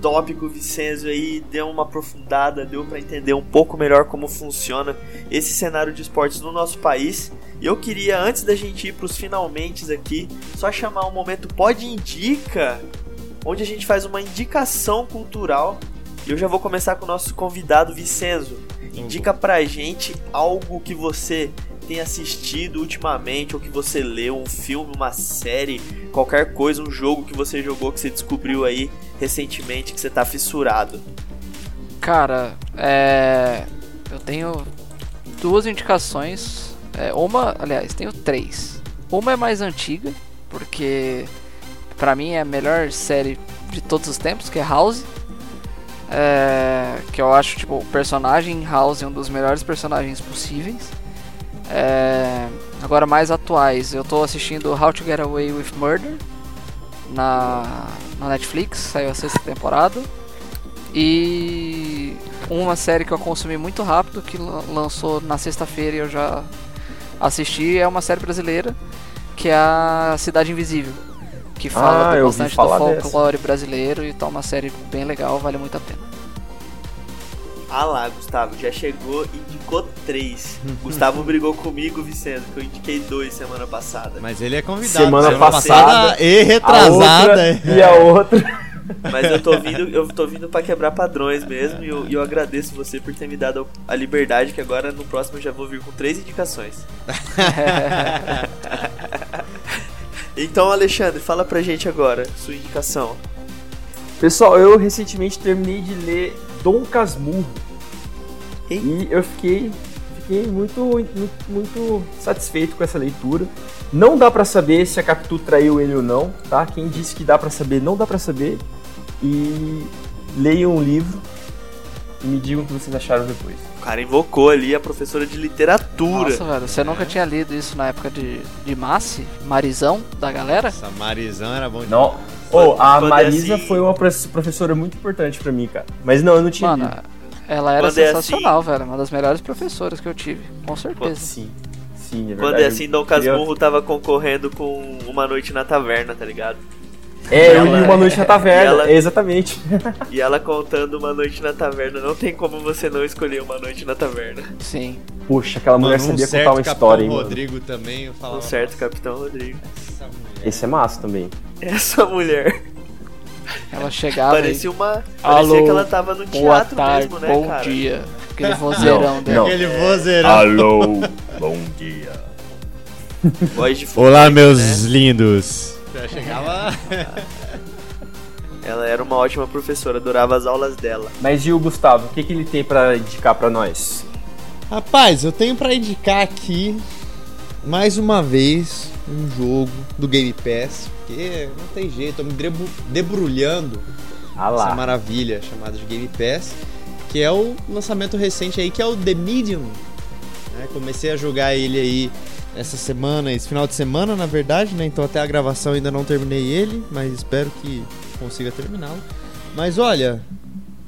tópico Vicenzo aí, deu uma aprofundada, deu pra entender um pouco melhor como funciona esse cenário de esportes no nosso país. E eu queria, antes da gente ir pros finalmente aqui, só chamar um momento Pode Indica, onde a gente faz uma indicação cultural. E eu já vou começar com o nosso convidado Vicenzo. Indica pra gente algo que você tem assistido ultimamente, ou que você leu, um filme, uma série, qualquer coisa, um jogo que você jogou que você descobriu aí recentemente que você tá fissurado. Cara, é. Eu tenho duas indicações. É, uma, aliás, tenho três. Uma é mais antiga, porque pra mim é a melhor série de todos os tempos, que é House. É, que eu acho tipo, o personagem House é um dos melhores personagens possíveis. É, agora mais atuais, eu tô assistindo How to Get Away with Murder na, na Netflix, saiu a sexta temporada. E uma série que eu consumi muito rápido, que lan- lançou na sexta-feira e eu já assisti, é uma série brasileira, que é a Cidade Invisível. Que fala Ah, bastante do falar dessa. folclore brasileiro e tá uma série bem legal, vale muito a pena. Ah lá, Gustavo, já chegou e indicou três. [LAUGHS] Gustavo brigou comigo, Vicente, que eu indiquei dois semana passada. Mas ele é convidado. Semana passada, e A retrasada. outra e a outra. Mas eu tô vindo, eu tô vindo pra quebrar padrões mesmo e eu, e eu agradeço você por ter me dado a liberdade que agora no próximo eu já vou vir com três indicações. [LAUGHS] então, Alexandre, fala pra gente agora sua indicação. Pessoal, eu recentemente terminei de ler Dom Casmurro. Eita. E eu fiquei, fiquei muito, muito, muito satisfeito com essa leitura. Não dá pra saber se a Capitu traiu ele ou não, tá? Quem disse que dá pra saber, não dá pra saber. E leiam o livro e me digam o que vocês acharam depois. O cara invocou ali a professora de literatura. Nossa, velho, você nunca tinha lido isso na época de, de Massi? Marizão da galera? Essa Marizão era bom Não. Oh, a Marisa assim- foi uma prof- professora muito importante pra mim, cara. Mas não, eu não tinha Mano, ela era Quando é sensacional, velho. Uma das melhores professoras que eu tive, com certeza. Sim, sim, é verdade. Quando é assim, Dom Eu queria- Casmurro tava concorrendo com Uma Noite na Taverna, tá ligado? É, eu Ela- li uma noite na [LAUGHS] taverna. ela- exatamente. [LAUGHS] E ela contando uma noite na taverna. Não tem como você não escolher uma noite na taverna. Sim. Poxa, aquela mulher Mano, um sabia contar uma Capitão história, hein, mano. Rodrigo também, eu falava. Um certo Capitão Rodrigo. Essa mulher. Esse é massa também. [LAUGHS] Essa mulher Ela chegava parecia uma. Alô, parecia que ela tava no boa teatro tarde, mesmo, né, bom cara? dia. Aquele vozeirão dela. Aquele vozeirão. Alô, bom dia. Voz de Olá, meus né? lindos. Já chegava. [LAUGHS] Ela era uma ótima professora, adorava as aulas dela. Mas e o Gustavo, o que, que ele tem pra indicar pra nós? Rapaz, eu tenho pra indicar aqui mais uma vez um jogo do Game Pass, porque não tem jeito, eu me debrulhando Ah essa maravilha chamada de Game Pass, que é o lançamento recente aí, que é o The Medium. né? Comecei a jogar ele aí essa semana, esse final de semana, na verdade, né? Então até a gravação ainda não terminei ele, mas espero que consiga terminá-lo. Mas olha,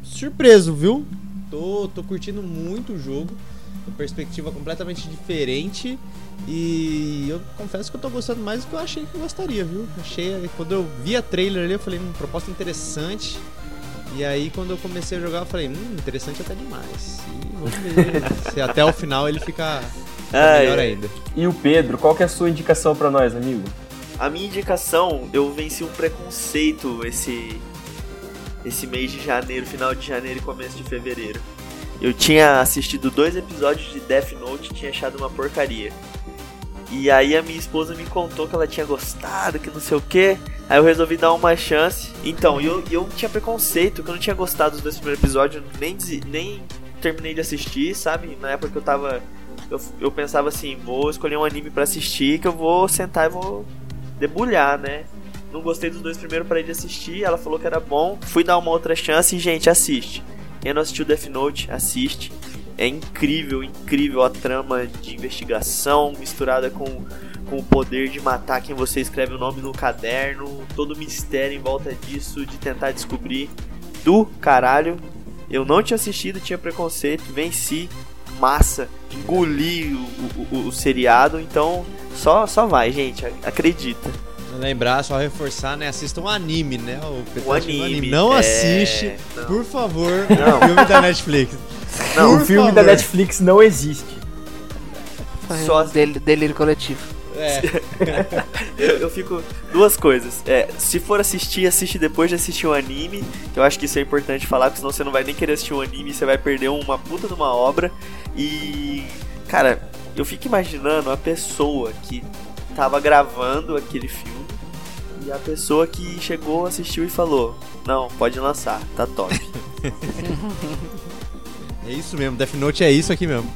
surpreso, viu? Tô, tô curtindo muito o jogo, uma perspectiva completamente diferente. E eu confesso que eu tô gostando mais do que eu achei que eu gostaria, viu? Achei, quando eu vi a trailer ali, eu falei, hum, proposta interessante. E aí quando eu comecei a jogar, eu falei, hum, interessante até demais. E vamos ver [LAUGHS] se até o final ele fica Ai, melhor ai. ainda. E o Pedro, qual que é a sua indicação pra nós, amigo? A minha indicação, eu venci um preconceito esse esse mês de janeiro, final de janeiro e começo de fevereiro. Eu tinha assistido dois episódios de Death Note e tinha achado uma porcaria. E aí a minha esposa me contou que ela tinha gostado, que não sei o que. Aí eu resolvi dar uma chance. Então, eu, eu tinha preconceito, que eu não tinha gostado dos dois primeiros episódios, nem, nem terminei de assistir, sabe? Na época que eu tava. Eu, eu pensava assim, vou escolher um anime pra assistir, que eu vou sentar e vou debulhar, né? Não gostei dos dois primeiros, parei de assistir. Ela falou que era bom. Fui dar uma outra chance e, gente, assiste. Quem não assistiu Death Note, assiste. É incrível, incrível a trama de investigação misturada com, com o poder de matar quem você escreve o nome no caderno. Todo o mistério em volta disso, de tentar descobrir. Do caralho. Eu não tinha assistido, tinha preconceito, venci. Massa, engoli o, o, o- seriado, então só, só vai, gente, acredita. Lembrar, só reforçar, né? Assista um anime, né? O, O assistindo um anime. Não é, assiste, não. por favor, Não. o filme da Netflix. Não, o filme favor. da Netflix não existe. Só- Del- delírio coletivo. É. [LAUGHS] Eu, eu fico. Duas coisas. É, se for assistir, assiste depois de assistir o anime. Que eu acho que isso é importante falar, porque senão você não vai nem querer assistir o anime e você vai perder uma puta de uma obra. E. Cara, eu fico imaginando a pessoa que tava gravando aquele filme e a pessoa que chegou, assistiu e falou: Não, pode lançar, tá top. [LAUGHS] É isso mesmo, Death Note é isso aqui mesmo.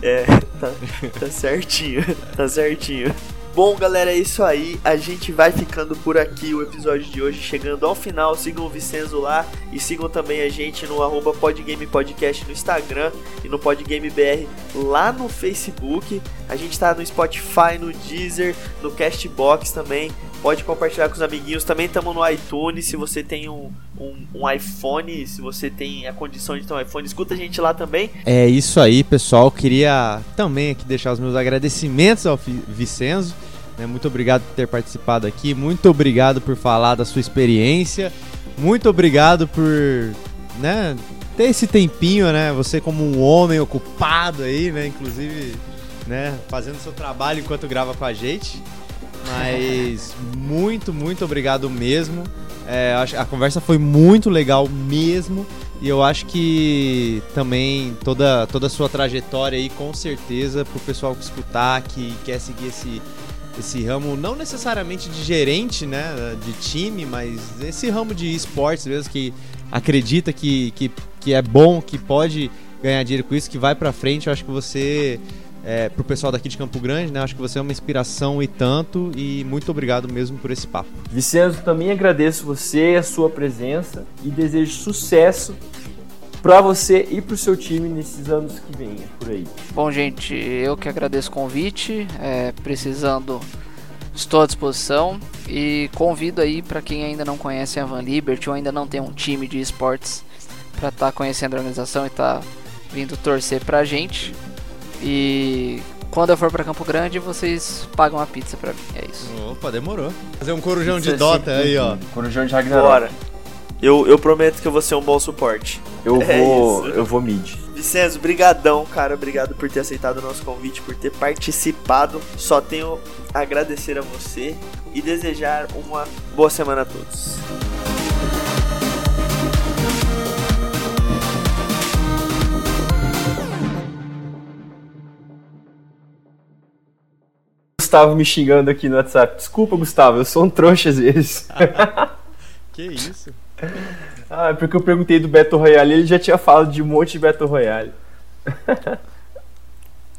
É, tá, tá certinho, tá certinho. Bom, galera, é isso aí. A gente vai ficando por aqui o episódio de hoje, chegando ao final. Sigam o Vicenzo lá e sigam também a gente no arroba Podgame Podcast no Instagram e no Podgame BR lá no Facebook. A gente tá no Spotify, no Deezer, no Castbox também. Pode compartilhar com os amiguinhos. Também estamos no iTunes. Se você tem um, um, um iPhone, se você tem a condição de ter um iPhone, escuta a gente lá também. É isso aí, pessoal. Queria também aqui deixar os meus agradecimentos ao Vicenzo. né? Muito obrigado por ter participado aqui. Muito obrigado por falar da sua experiência. Muito obrigado por, né, ter esse tempinho, né? Você como um homem ocupado aí, né? Inclusive, né, fazendo seu trabalho enquanto grava com a gente. Mas muito, muito obrigado mesmo. É, a conversa foi muito legal mesmo. E eu acho que também toda, toda a sua trajetória aí, com certeza, pro pessoal que escutar, que quer seguir esse, esse ramo, não necessariamente de gerente, né, de time, mas esse ramo de esportes mesmo, que acredita que, que, que é bom, que pode ganhar dinheiro com isso, que vai pra frente, eu acho que você, é, pro pessoal daqui de Campo Grande, né, acho que você é uma inspiração e tanto, e muito obrigado mesmo por esse papo. Vicenzo, também agradeço você, a sua presença e desejo sucesso pra você e pro seu time nesses anos que vêm por aí. Bom, gente, eu que agradeço o convite. é, precisando, estou à disposição. E convido aí para quem ainda não conhece a Van Liberty ou ainda não tem um time de esportes para estar conhecendo a organização e estar vindo torcer pra gente. E quando eu for pra Campo Grande, vocês pagam a pizza pra mim. É isso. Opa, demorou. Fazer um corujão Isso de Dota aí, ó. Corujão de Ragnarok. Bora. Eu, eu prometo que eu vou ser um bom suporte. Eu [LAUGHS] É vou. isso. eu vou mid. Vicenzo, brigadão, cara. Obrigado por ter aceitado o nosso convite, por ter participado. Só tenho a agradecer a você e desejar uma boa semana a todos. Gustavo me xingando aqui no WhatsApp. Desculpa, Gustavo, eu sou um trouxa às vezes. [LAUGHS] Que isso? ah, é porque eu perguntei do Battle Royale e ele já tinha falado de um monte de Battle Royale. [LAUGHS]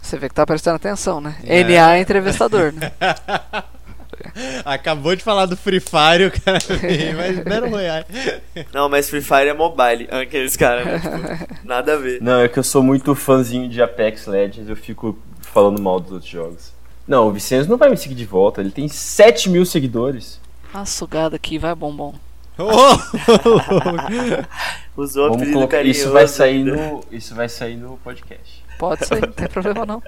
Você vê que tá prestando atenção, né? É. NA é entrevistador, né? [LAUGHS] Acabou de falar do Free Fire, o cara mas Battle Royale. Não, mas Free Fire é mobile. Aqueles caras, né? Tipo, nada a ver. Não, é que eu sou muito fãzinho de Apex Legends, eu fico falando mal dos outros jogos. Não, o Vicenzo não vai me seguir de volta, ele tem 7 mil seguidores. Uma sugada aqui, vai bombom. Oh! [LAUGHS] Usou o Vamos apelido carinhoso. isso vai sair no, isso vai sair no podcast. Pode ser, não tem problema não.